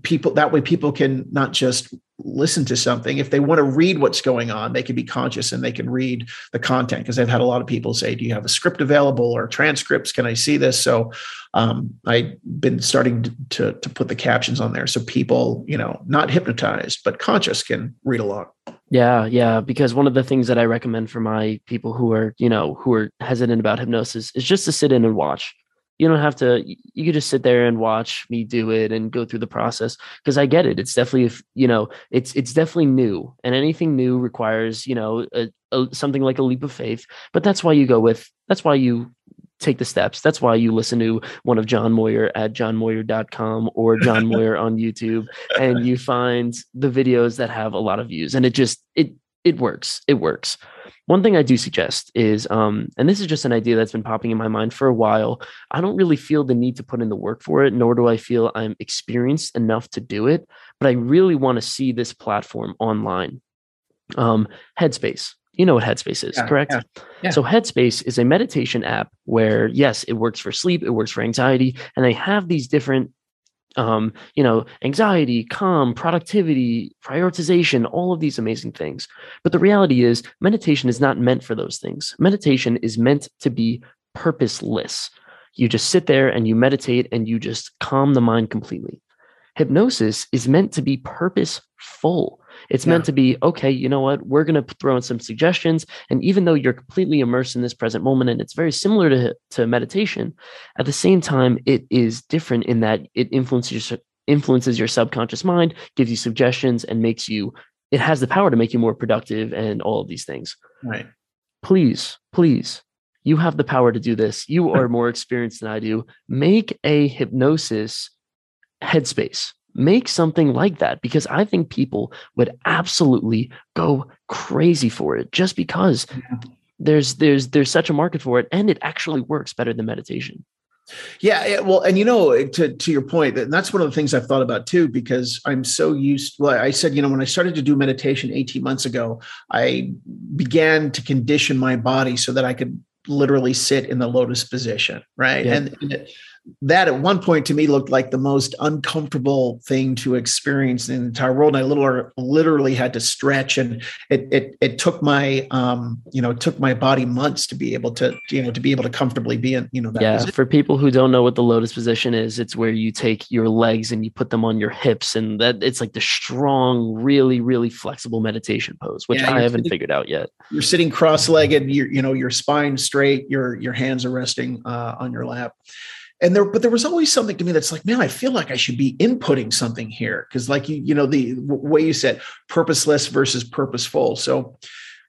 people that way people can not just listen to something. If they want to read what's going on they can be conscious and they can read the content because i've had a lot of people say do you have a script available or transcripts? Can i see this? So um, i've been starting to, to, to put the captions on there so people you know not hypnotized but conscious can read along yeah yeah because one of the things that i recommend for my people who are you know who are hesitant about hypnosis is just to sit in and watch you don't have to you could just sit there and watch me do it and go through the process because i get it. It's definitely you know it's it's definitely new and anything new requires you know a, a, something like a leap of faith but that's why you go with that's why you take the steps. That's why you listen to one of john moyer at johnmoyer.com or john moyer on youtube and you find the videos that have a lot of views and it just it it works. It works one thing I do suggest is, um, and this is just an idea that's been popping in my mind for a while. I don't really feel the need to put in the work for it, nor do I feel I'm experienced enough to do it. But I really want to see this platform online. Um, Headspace. You know what Headspace is, yeah, correct? Yeah, yeah. So, Headspace is a meditation app where, yes, it works for sleep, it works for anxiety, and they have these different um, you know, anxiety, calm, productivity, prioritization, all of these amazing things. But the reality is, meditation is not meant for those things. Meditation is meant to be purposeless. You just sit there and you meditate and you just calm the mind completely. Hypnosis is meant to be purposeful. It's yeah. meant to be, okay, you know what? We're going to throw in some suggestions. And even though you're completely immersed in this present moment and it's very similar to, to meditation, at the same time, it is different in that it influences your, influences your subconscious mind, gives you suggestions, and makes you, it has the power to make you more productive and all of these things. Right. Please, please, you have the power to do this. You are more experienced than I do. Make a hypnosis headspace. Make something like that because I think people would absolutely go crazy for it just because yeah. there's there's there's such a market for it and it actually works better than meditation. Yeah, well, and you know, to to your point, and that's one of the things I've thought about too, because I'm so used. Well, I said, you know, when I started to do meditation 18 months ago, I began to condition my body so that I could literally sit in the lotus position, right? Yeah. And, and it, that at one point to me looked like the most uncomfortable thing to experience in the entire world. And I literally, literally had to stretch, and it it it took my um you know it took my body months to be able to you know to be able to comfortably be in you know that. Yeah, position. for people who don't know what the lotus position is, it's where you take your legs and you put them on your hips, and that it's like the strong, really really flexible meditation pose, which yeah, I haven't sitting, figured out yet. You're sitting cross-legged, you you know your spine straight, your your hands are resting uh, on your lap and there but there was always something to me that's like man i feel like i should be inputting something here. Because like you you know the way you said purposeless versus purposeful. So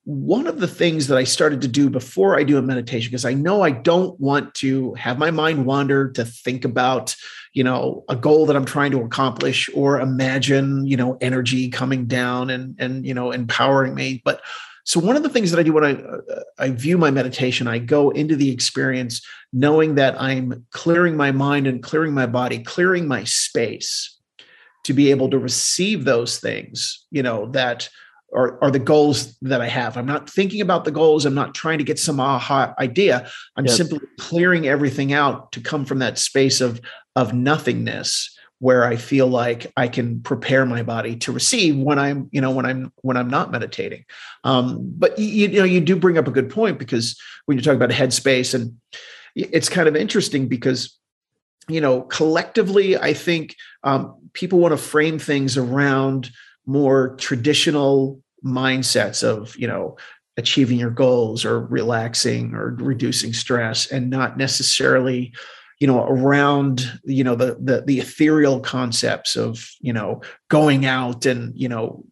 one of the things that i started to do before i do a meditation because i know i don't want to have my mind wander to think about you know a goal that i'm trying to accomplish or imagine you know energy coming down and and you know empowering me. But so one of the things that I do when I uh, I view my meditation, I go into the experience knowing that I'm clearing my mind and clearing my body, clearing my space to be able to receive those things, you know, that are, are the goals that I have. I'm not thinking about the goals. I'm not trying to get some aha idea. I'm yep. simply clearing everything out to come from that space of of nothingness where I feel like I can prepare my body to receive when I'm, you know, when I'm when I'm not meditating. Um, but you, you know, you do bring up a good point because when you talk about headspace, and it's kind of interesting because you know collectively, I think um, people want to frame things around more traditional mindsets of you know achieving your goals or relaxing or reducing stress and not necessarily you know around you know the the, the ethereal concepts of you know going out and you know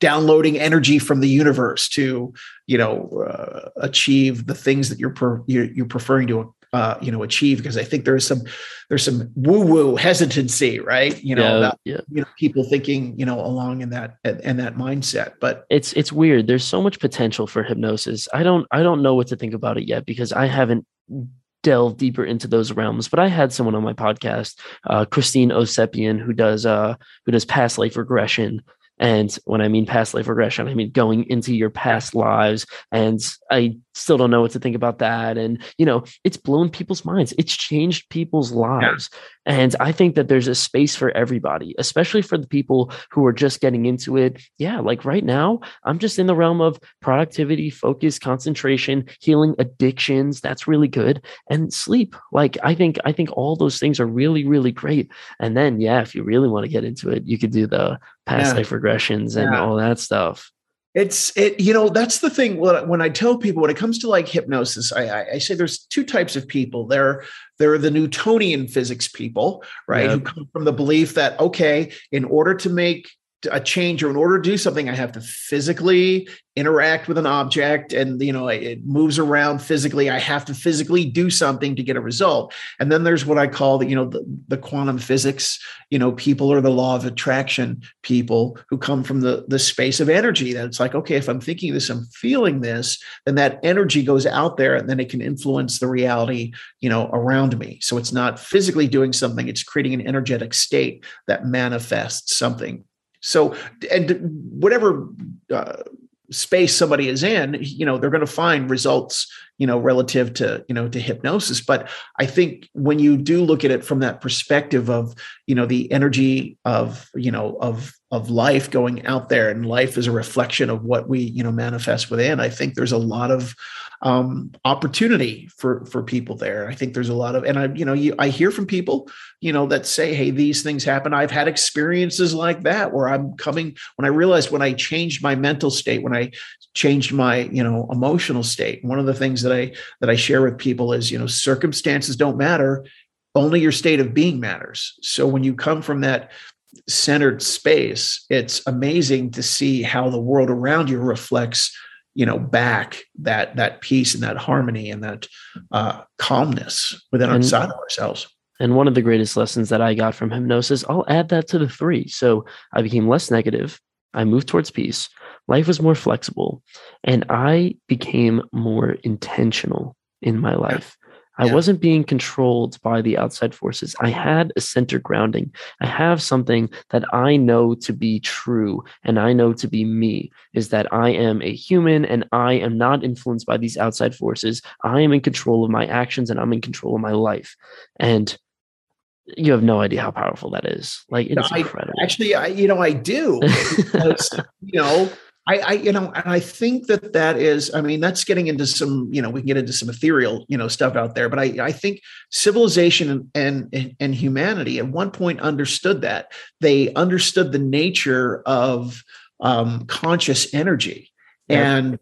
downloading energy from the universe to you know uh, achieve the things that you're per, you're, you're preferring to uh, you know achieve. Because I think there's some there's some woo woo hesitancy right? You know yeah, about yeah. you know people thinking you know along in that and that mindset. But it's it's weird. There's so much potential for hypnosis. I don't I don't know what to think about it yet because I haven't delve deeper into those realms. But I had someone on my podcast, uh, Christine Osepian, who does uh, who does past life regression, and when I mean past life regression, I mean going into your past lives. And I still don't know what to think about that. And, you know, it's blown people's minds, it's changed people's lives. Yeah. And I think that there's a space for everybody, especially for the people who are just getting into it. Yeah, like right now, I'm just in the realm of productivity, focus, concentration, healing addictions. That's really good. And sleep. Like I think, I think all those things are really, really great. And then, yeah, if you really want to get into it, you could do the past yeah. life regressions and yeah. all that stuff. It's it, you know, that's the thing. When I tell people when it comes to like hypnosis, I, I, I say there's two types of people. There, there are the Newtonian physics people, right, yep. who come from the belief that okay, in order to make a change or in order to do something i have to physically interact with an object and you know it moves around physically. I have to physically do something to get a result. And then there's what i call the you know the, the quantum physics you know people or the law of attraction people who come from the the space of energy that it's like okay if i'm thinking this i'm feeling this then that energy goes out there and then it can influence the reality you know around me. So it's not physically doing something it's creating an energetic state that manifests something so, and whatever uh, space somebody is in, you know, they're going to find results, you know, relative to, you know, to hypnosis. But I think when you do look at it from that perspective of, you know, the energy of, you know, of, of life going out there and life is a reflection of what we, you know, manifest within, I think there's a lot of, um, opportunity for for people there. I think there's a lot of, and I, you know, you, I hear from people, you know, that say, "Hey, these things happen." I've had experiences like that where I'm coming when I realized when I changed my mental state, when I changed my, you know, emotional state. One of the things that I that I share with people is, you know, circumstances don't matter only your state of being matters. So when you come from that centered space, it's amazing to see how the world around you reflects, you know, back that that peace and that harmony and that uh, calmness within and, inside of ourselves. And one of the greatest lessons that I got from hypnosis, I'll add that to the three. So I became less negative. I moved towards peace. Life was more flexible, and I became more intentional in my life. I yeah. wasn't being controlled by the outside forces. I had a center grounding. I have something that I know to be true and I know to be me is that I am a human and I am not influenced by these outside forces. I am in control of my actions and I'm in control of my life. And you have no idea how powerful that is. Like it's no, incredible. I, actually, I, you know, I do because, you know, I, I, you know, and I think that that is, I mean, that's getting into some, you know, we can get into some ethereal, you know, stuff out there. But I, I think civilization and, and and humanity at one point understood that they understood the nature of um, conscious energy, yeah. and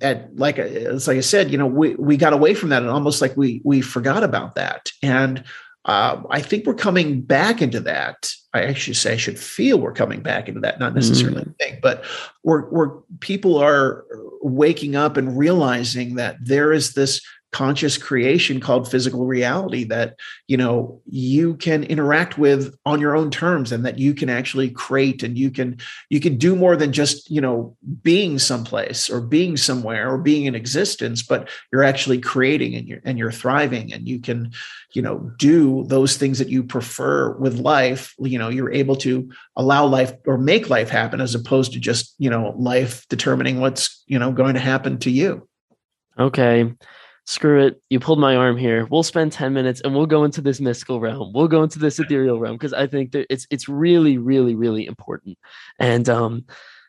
at like it's like I said, you know, we we got away from that, and almost like we we forgot about that, and uh, I think we're coming back into that. I actually say I should feel we're coming back into that, not necessarily mm. think, but we're, we're people are waking up and realizing that there is this conscious creation called physical reality that you know you can interact with on your own terms and that you can actually create and you can you can do more than just you know being someplace or being somewhere or being in existence but you're actually creating and you're and you're thriving and you can you know do those things that you prefer with life. You know you're able to allow life or make life happen as opposed to just you know life determining what's you know going to happen to you. Okay screw it, you pulled my arm here. We'll spend 10 minutes and we'll go into this mystical realm. We'll go into this ethereal realm because I think that it's it's really, really, really important. And um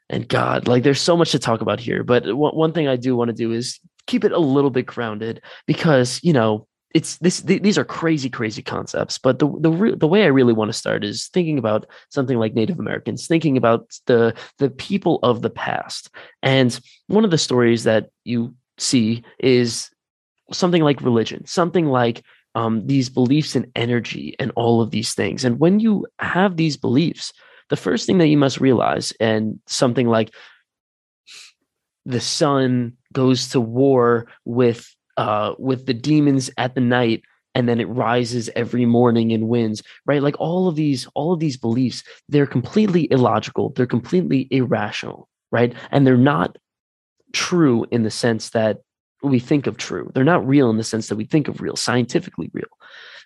and God, like there's so much to talk about here. But one, one thing I do want to do is keep it a little bit grounded because, you know, it's this th- these are crazy crazy concepts but the the re- the way i really want to start is thinking about something like native americans thinking about the the people of the past and one of the stories that you see is something like religion, something like um, these beliefs in energy and all of these things. And when you have these beliefs, the first thing that you must realize, and something like the sun goes to war with uh, with the demons at the night and then it rises every morning and wins right like all of these all of these beliefs they're completely illogical they're completely irrational right and they're not true in the sense that we think of true. They're not real in the sense that we think of real, scientifically real.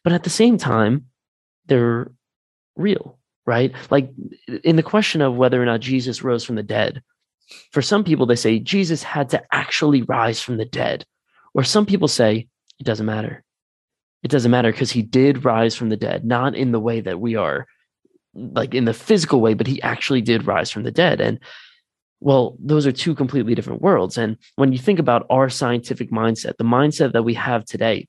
But at the same time, they're real, right? Like in the question of whether or not Jesus rose from the dead, for some people, they say Jesus had to actually rise from the dead. Or some people say it doesn't matter. It doesn't matter because he did rise from the dead, not in the way that we are, like in the physical way, but he actually did rise from the dead. And well, those are two completely different worlds. And when you think about our scientific mindset, the mindset that we have today,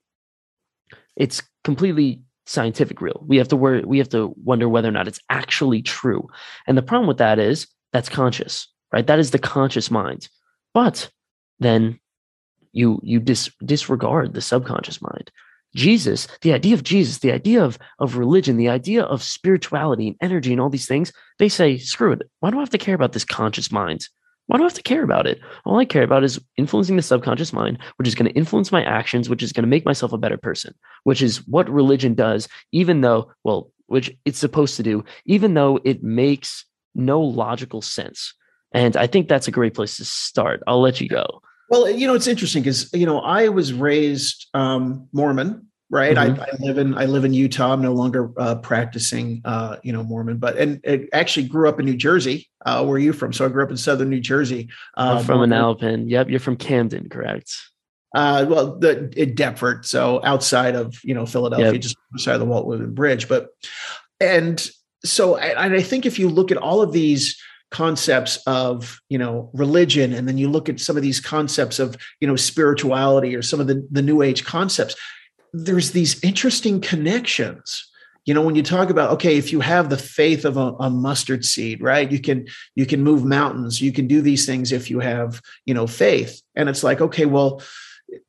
it's completely scientific real. We have to worry, we have to wonder whether or not it's actually true. And the problem with that is that's conscious, right? That is the conscious mind. But then you you dis, disregard the subconscious mind. Jesus, the idea of Jesus, the idea of, of religion, the idea of spirituality and energy and all these things, they say, screw it. Why do I have to care about this conscious mind? Why do I have to care about it? All I care about is influencing the subconscious mind, which is going to influence my actions, which is going to make myself a better person, which is what religion does, even though, well, which it's supposed to do, even though it makes no logical sense. And I think that's a great place to start. I'll let you go. Well, you know, it's interesting because you know I was raised um, Mormon, right? Mm-hmm. I, I, live in I live in Utah. I'm no longer uh, practicing, uh, you know, Mormon, but and actually grew up in New Jersey. Uh, where are you from? So I grew up in southern New Jersey. I'm uh, from Manalapan. Yep, you're from Camden, correct? Uh, well, the in Deptford, so outside of you know Philadelphia, yep. just beside the Walt Whitman Bridge. But and so and I think if you look at all of these concepts of you know religion and then you look at some of these concepts of you know spirituality or some of the, the new age concepts there's these interesting connections. You know when you talk about okay if you have the faith of a, a, mustard seed right you can you can move mountains you can do these things if you have you know faith. And it's like okay well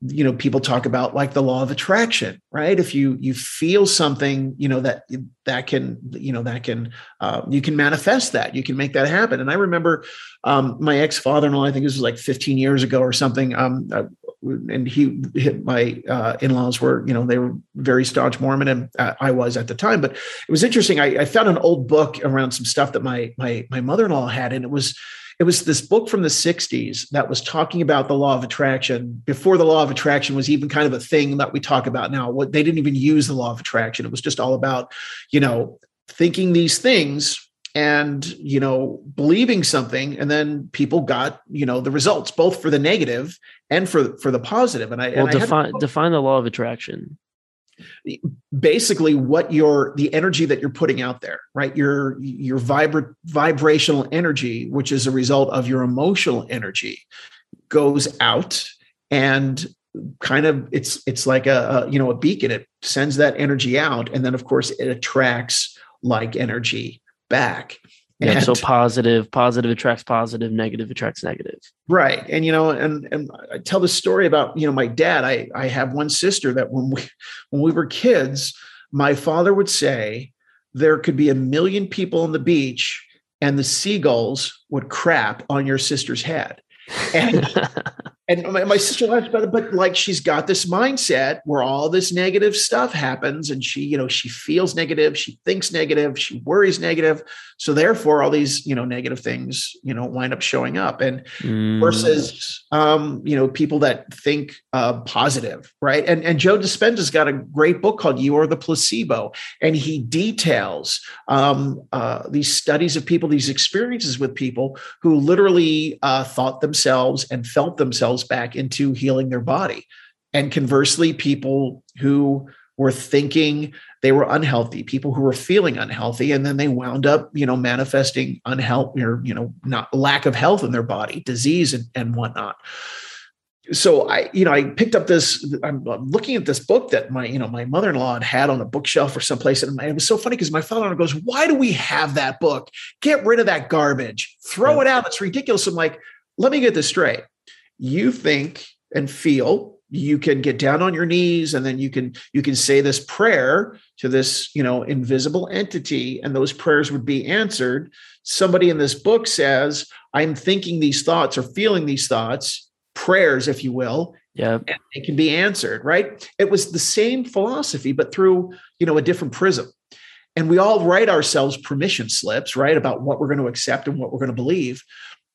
you know people talk about like the law of attraction right? If you you feel something you know that that can you know that can uh, you can manifest that you can make that happen. And i remember um, my ex-father-in-law i think this was like 15 years ago or something um, uh, and he hit my uh, in-laws were you know they were very staunch mormon and uh, i was at the time. But it was interesting I, I found an old book around some stuff that my my my mother-in-law had and it was it was this book from the 60s that was talking about the law of attraction before the law of attraction was even kind of a thing that we talk about now. What they didn't even use the law of attraction. It was just all about you know thinking these things and you know believing something. And then people got you know the results both for the negative and for for the positive. And i well and define I define the law of attraction basically what your the energy that you're putting out there right? Your your vibra- vibrational energy which is a result of your emotional energy goes out and kind of it's it's like a, a you know a beacon. It sends that energy out. And then of course it attracts like energy back and, so positive, positive attracts positive, negative attracts negative. Right. And you know, and and I tell the story about, you know, my dad. I I have one sister that when we when we were kids, my father would say there could be a million people on the beach and the seagulls would crap on your sister's head. And and my, my sister laughs about it, but like she's got this mindset where all this negative stuff happens, and she, you know, she feels negative, she thinks negative, she worries negative. So therefore, all these, you know, negative things, you know, wind up showing up. And mm. versus, um, you know, people that think uh, positive, right? And and Joe Dispenza's got a great book called "You Are the Placebo," and he details um, uh, these studies of people, these experiences with people who literally uh, thought themselves and felt themselves themselves back into healing their body. And conversely, people who were thinking they were unhealthy, people who were feeling unhealthy, and then they wound up, you know, manifesting unhealth or, you know, not lack of health in their body, disease and, and whatnot. So I, you know, I picked up this. I'm, I'm looking at this book that my, you know, my mother-in-law had had on a bookshelf or someplace, and it was so funny because my father-in-law goes, "Why do we have that book? Get rid of that garbage. Throw it out. It's ridiculous." I'm like, "Let me get this straight you think and feel you can get down on your knees and then you can you can say this prayer to this you know invisible entity and those prayers would be answered. Somebody in this book says i'm thinking these thoughts or feeling these thoughts prayers if you will yeah. and it can be answered right? It was the same philosophy but through you know a different prism. And we all write ourselves permission slips right about what we're going to accept and what we're going to believe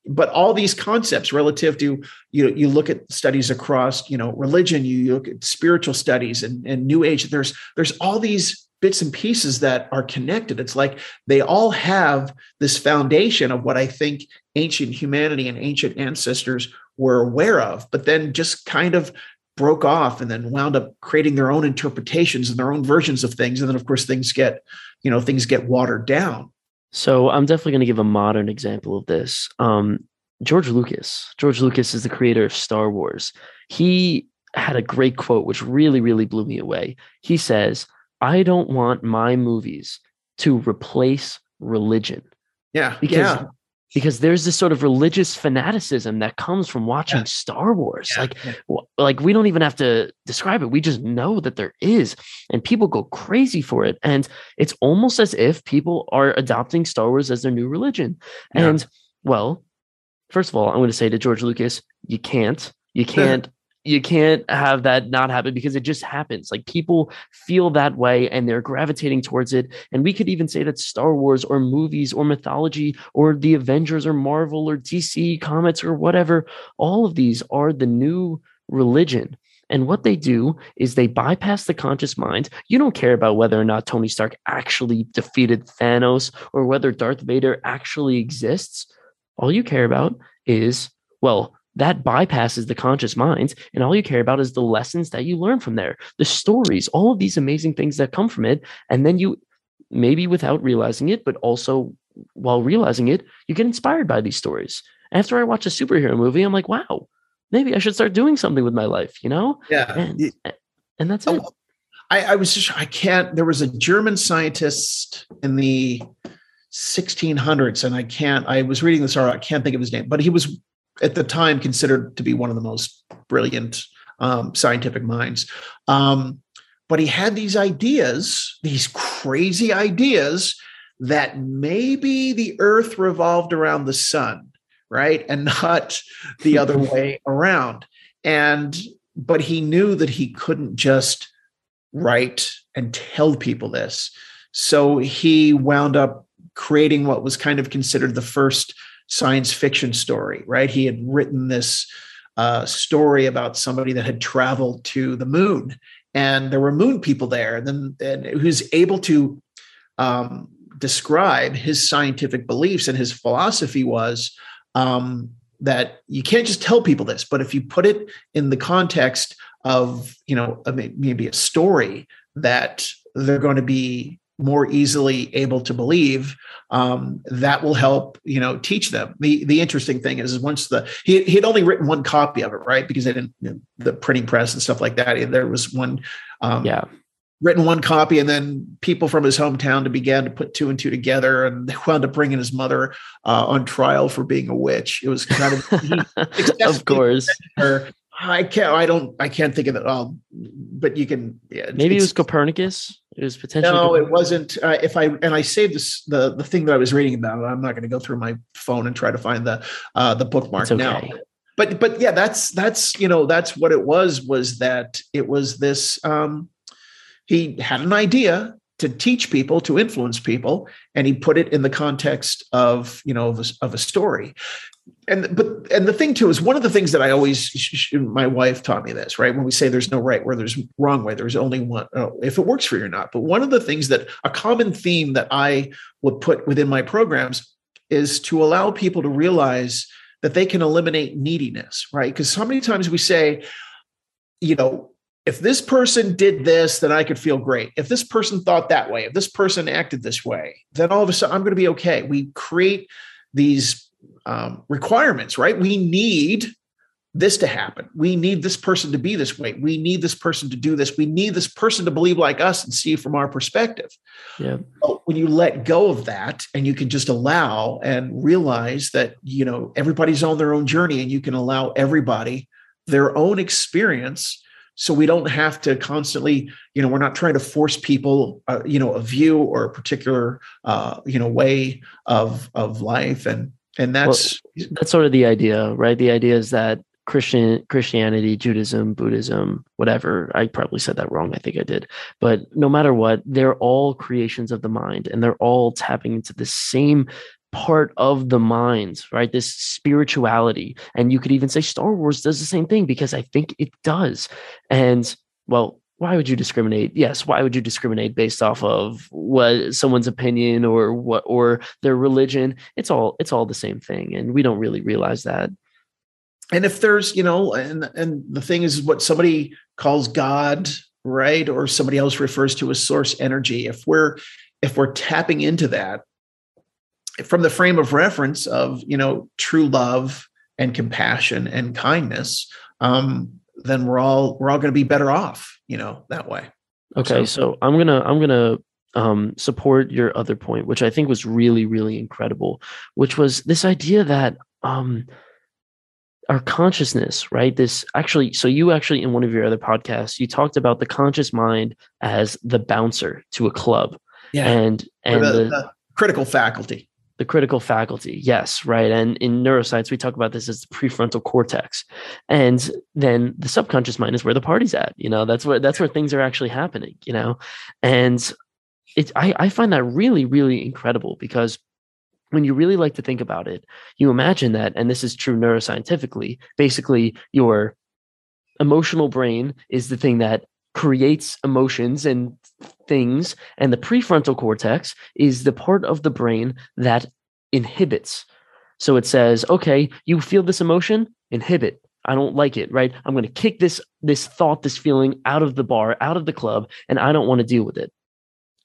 but all these concepts relative to you know you look at studies across you know religion you look at spiritual studies and, and new age there's there's all these bits and pieces that are connected. It's like they all have this foundation of what i think ancient humanity and ancient ancestors were aware of but then just kind of broke off and then wound up creating their own interpretations and their own versions of things. And then of course things get you know things get watered down so I'm definitely going to give a modern example of this. Um, George Lucas. George Lucas is the creator of Star Wars. He had a great quote, which really, really blew me away. He says, I don't want my movies to replace religion. Yeah. Because yeah because there's this sort of religious fanaticism that comes from watching yeah. Star Wars. Yeah. Like, like we don't even have to describe it. We just know that there is, and people go crazy for it. And it's almost as if people are adopting Star Wars as their new religion. Yeah. And well, first of all, I'm going to say to George Lucas, you can't, you can't you can't have that not happen because it just happens. Like people feel that way and they're gravitating towards it. And we could even say that Star Wars or movies or mythology or the Avengers or Marvel or DC comics or whatever, all of these are the new religion. And what they do is they bypass the conscious mind. You don't care about whether or not Tony Stark actually defeated Thanos or whether Darth Vader actually exists. All you care about is, well, that bypasses the conscious minds and all you care about is the lessons that you learn from there the stories all of these amazing things that come from it and then you maybe without realizing it but also while realizing it you get inspired by these stories. After i watch a superhero movie i'm like wow maybe i should start doing something with my life you know? Yeah. And, and that's oh, it. I, I was just i can't there was a german scientist in the 1600s and i can't i was reading this article i can't think of his name but he was at the time considered to be one of the most brilliant um, scientific minds. Um, but he had these ideas, these crazy ideas that maybe the earth revolved around the sun, right? And not the other way around. And, but he knew that he couldn't just write and tell people this. So he wound up creating what was kind of considered the first science fiction story, right? He had written this uh, story about somebody that had traveled to the moon and there were moon people there and then and who's able to um, describe his scientific beliefs and his philosophy was um, that you can't just tell people this but if you put it in the context of you know maybe a story that they're going to be more easily able to believe um, that will help you know teach them the the interesting thing is, once the he he had only written one copy of it right because they didn't you know, the printing press and stuff like that there was one um, yeah written one copy and then people from his hometown to began to put two and two together and they wound up bringing his mother uh, on trial for being a witch it was kind of of course her, I can't. I don't. I can't think of it all. But you can. Yeah, Maybe it was Copernicus. It was potentially. No, it wasn't. Uh, if I and I saved this the the thing that I was reading about. I'm not going to go through my phone and try to find the uh, the bookmark okay. now. But but yeah, that's that's you know that's what it was. Was that it was this? Um, he had an idea to teach people to influence people and he put it in the context of you know of a, of a story and but and the thing too is one of the things that I always my wife taught me this right? When we say there's no right where there's wrong way there's only one oh, if it works for you or not. But one of the things that a common theme that I would put within my programs is to allow people to realize that they can eliminate neediness right? Because so many times we say you know if this person did this then I could feel great. If this person thought that way if this person acted this way then all of a sudden I'm going to be okay. We create these um, requirements, right? We need this to happen. We need this person to be this way. We need this person to do this. We need this person to believe like us and see from our perspective. Yeah. But when you let go of that and you can just allow and realize that, you know, everybody's on their own journey and you can allow everybody their own experience so we don't have to constantly you know we're not trying to force people uh, you know a view or a particular uh, you know way of of life and and that's well, that's sort of the idea right? The idea is that christian christianity judaism buddhism whatever i probably said that wrong i think i did. But no matter what they're all creations of the mind and they're all tapping into the same part of the mind right? This spirituality. And you could even say star wars does the same thing because i think it does. And well why would you discriminate? Yes, why would you discriminate based off of what someone's opinion or what or their religion? It's all it's all the same thing, and we don't really realize that. And if there's, you know, and and the thing is what somebody calls God, right, or somebody else refers to as source energy. If we're if we're tapping into that from the frame of reference of, you know, true love and compassion and kindness, um, then we're all we're all going to be better off, you know, that way. Okay, so, so I'm gonna I'm gonna um, support your other point, which I think was really really incredible, which was this idea that um, our consciousness, right? This actually, so you actually in one of your other podcasts, you talked about the conscious mind as the bouncer to a club. Yeah. And and the, the, the critical faculty the critical faculty. Yes right? And in neuroscience we talk about this as the prefrontal cortex. And then the subconscious mind is where the party's at you know? That's where that's where things are actually happening you know? And it I, I find that really really incredible because when you really like to think about it you imagine that and this is true neuroscientifically basically your emotional brain is the thing that creates emotions and things and the prefrontal cortex is the part of the brain that inhibits. So it says okay you feel this emotion? Inhibit. I don't like it right? I'm going to kick this this thought this feeling out of the bar out of the club and i don't want to deal with it.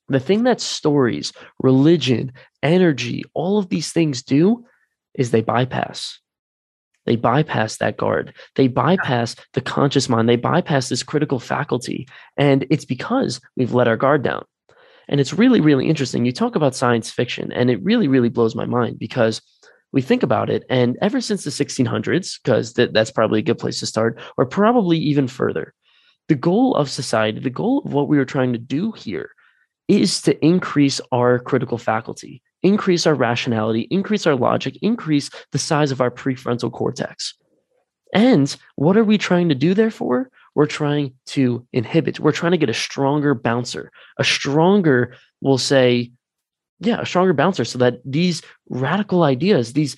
The thing that stories religion energy all of these things do is they bypass they bypass that guard. They bypass the conscious mind. They bypass this critical faculty. And it's because we've let our guard down. And it's really, really interesting. You talk about science fiction, and it really, really blows my mind because we think about it, and ever since the 1600s, because th- that's probably a good place to start, or probably even further, the goal of society, the goal of what we were trying to do here is to increase our critical faculty, increase our rationality, increase our logic, increase the size of our prefrontal cortex. And what are we trying to do, therefore? We're trying to inhibit, we're trying to get a stronger bouncer, a stronger, we'll say, yeah, a stronger bouncer so that these radical ideas, these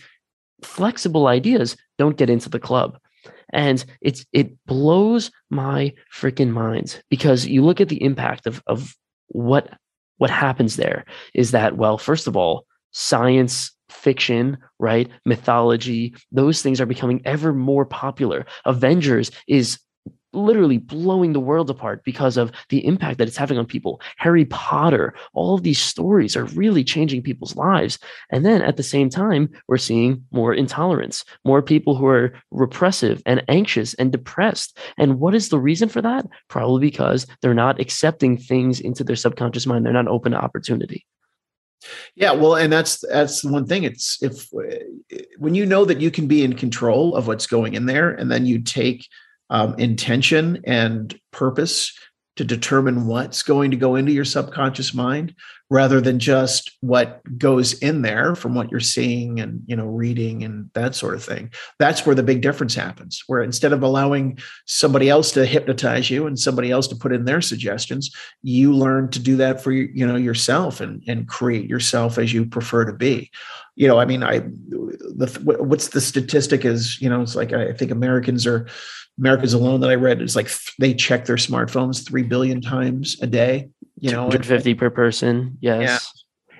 flexible ideas don't get into the club. And it's it blows my freaking mind because you look at the impact of of what what happens there is that well, first of all, science fiction, right? Mythology, those things are becoming ever more popular. Avengers is literally blowing the world apart because of the impact that it's having on people. Harry Potter, all of these stories are really changing people's lives. And then at the same time, we're seeing more intolerance, more people who are repressive and anxious and depressed. And what is the reason for that? Probably because they're not accepting things into their subconscious mind, they're not open to opportunity. Yeah, well, and that's that's the one thing. It's if when you know that you can be in control of what's going in there, and then you take um, intention and purpose to determine what's going to go into your subconscious mind rather than just what goes in there from what you're seeing and you know reading and that sort of thing. That's where the big difference happens where instead of allowing somebody else to hypnotize you and somebody else to put in their suggestions you learn to do that for you know yourself and and create yourself as you prefer to be. You know i mean i the, what's the statistic is you know it's like i think americans are Americans alone that I read is like they check their smartphones three billion times a day. You know, 150 per person. Yes. Yeah.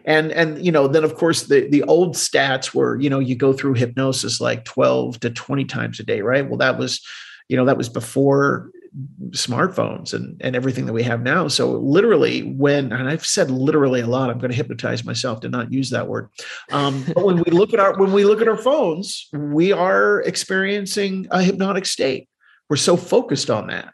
And and you know, then of course the the old stats were, you know, you go through hypnosis like 12 to 20 times a day, right? Well, that was, you know, that was before smartphones and and everything that we have now. So literally, when and I've said literally a lot, I'm going to hypnotize myself to not use that word. Um, but when we look at our when we look at our phones, we are experiencing a hypnotic state. We're so focused on that.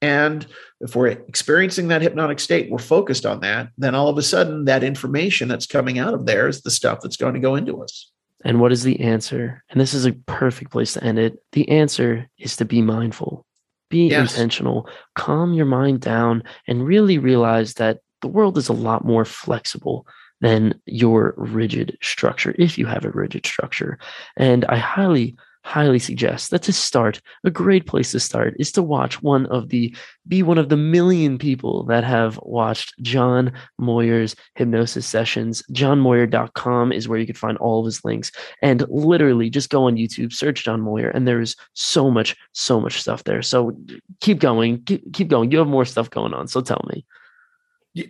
And if we're experiencing that hypnotic state, we're focused on that, then all of a sudden that information that's coming out of there is the stuff that's going to go into us. And what is the answer? And this is a perfect place to end it. The answer is to be mindful, be yes. intentional, calm your mind down, and really realize that the world is a lot more flexible than your rigid structure, if you have a rigid structure. And I highly, highly suggest that to start, a great place to start is to watch one of the, be one of the million people that have watched John Moyer's hypnosis sessions. JohnMoyer.com is where you can find all of his links. And literally just go on YouTube, search John Moyer, and there's so much, so much stuff there. So keep going, keep, keep going. You have more stuff going on. So tell me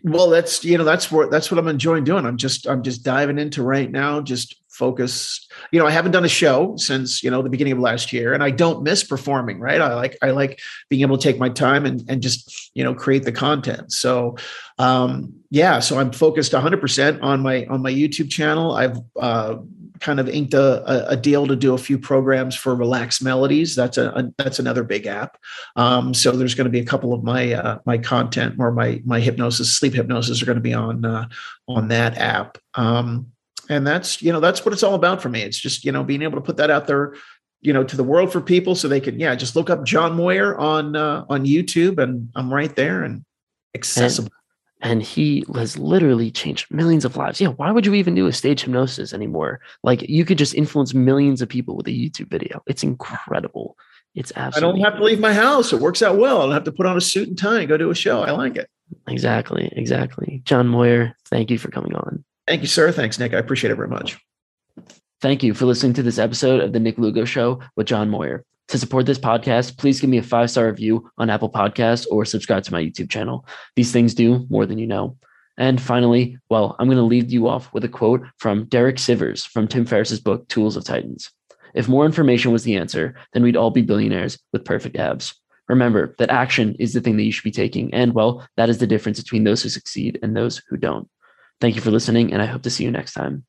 well that's you know that's what that's what i'm enjoying doing i'm just i'm just diving into right now just focused you know i haven't done a show since you know the beginning of last year and i don't miss performing right i like i like being able to take my time and and just you know create the content so um yeah so i'm focused 100% on my on my youtube channel i've uh kind of inked a, a deal to do a few programs for Relax Melodies. That's a, a that's another big app. Um, so there's going to be a couple of my uh, my content or my my hypnosis, sleep hypnosis, are going to be on uh, on that app. Um, and that's you know that's what it's all about for me. It's just you know being able to put that out there you know to the world for people so they can yeah just look up john moyer on uh, on youtube and i'm right there and accessible and he has literally changed millions of lives. Yeah, why would you even do a stage hypnosis anymore? Like you could just influence millions of people with a YouTube video. It's incredible. It's absolutely. I don't have to leave my house. It works out well. I don't have to put on a suit and tie and go to a show. I like it. Exactly. Exactly. John Moyer, thank you for coming on. Thank you, sir. Thanks, Nick. I appreciate it very much. Thank you for listening to this episode of the Nick Lugo Show with John Moyer. To support this podcast, please give me a five star review on Apple Podcasts or subscribe to my YouTube channel. These things do more than you know. And finally, well, I'm going to leave you off with a quote from Derek Sivers from Tim Ferriss's book, Tools of Titans. If more information was the answer, then we'd all be billionaires with perfect abs. Remember that action is the thing that you should be taking. And well, that is the difference between those who succeed and those who don't. Thank you for listening, and I hope to see you next time.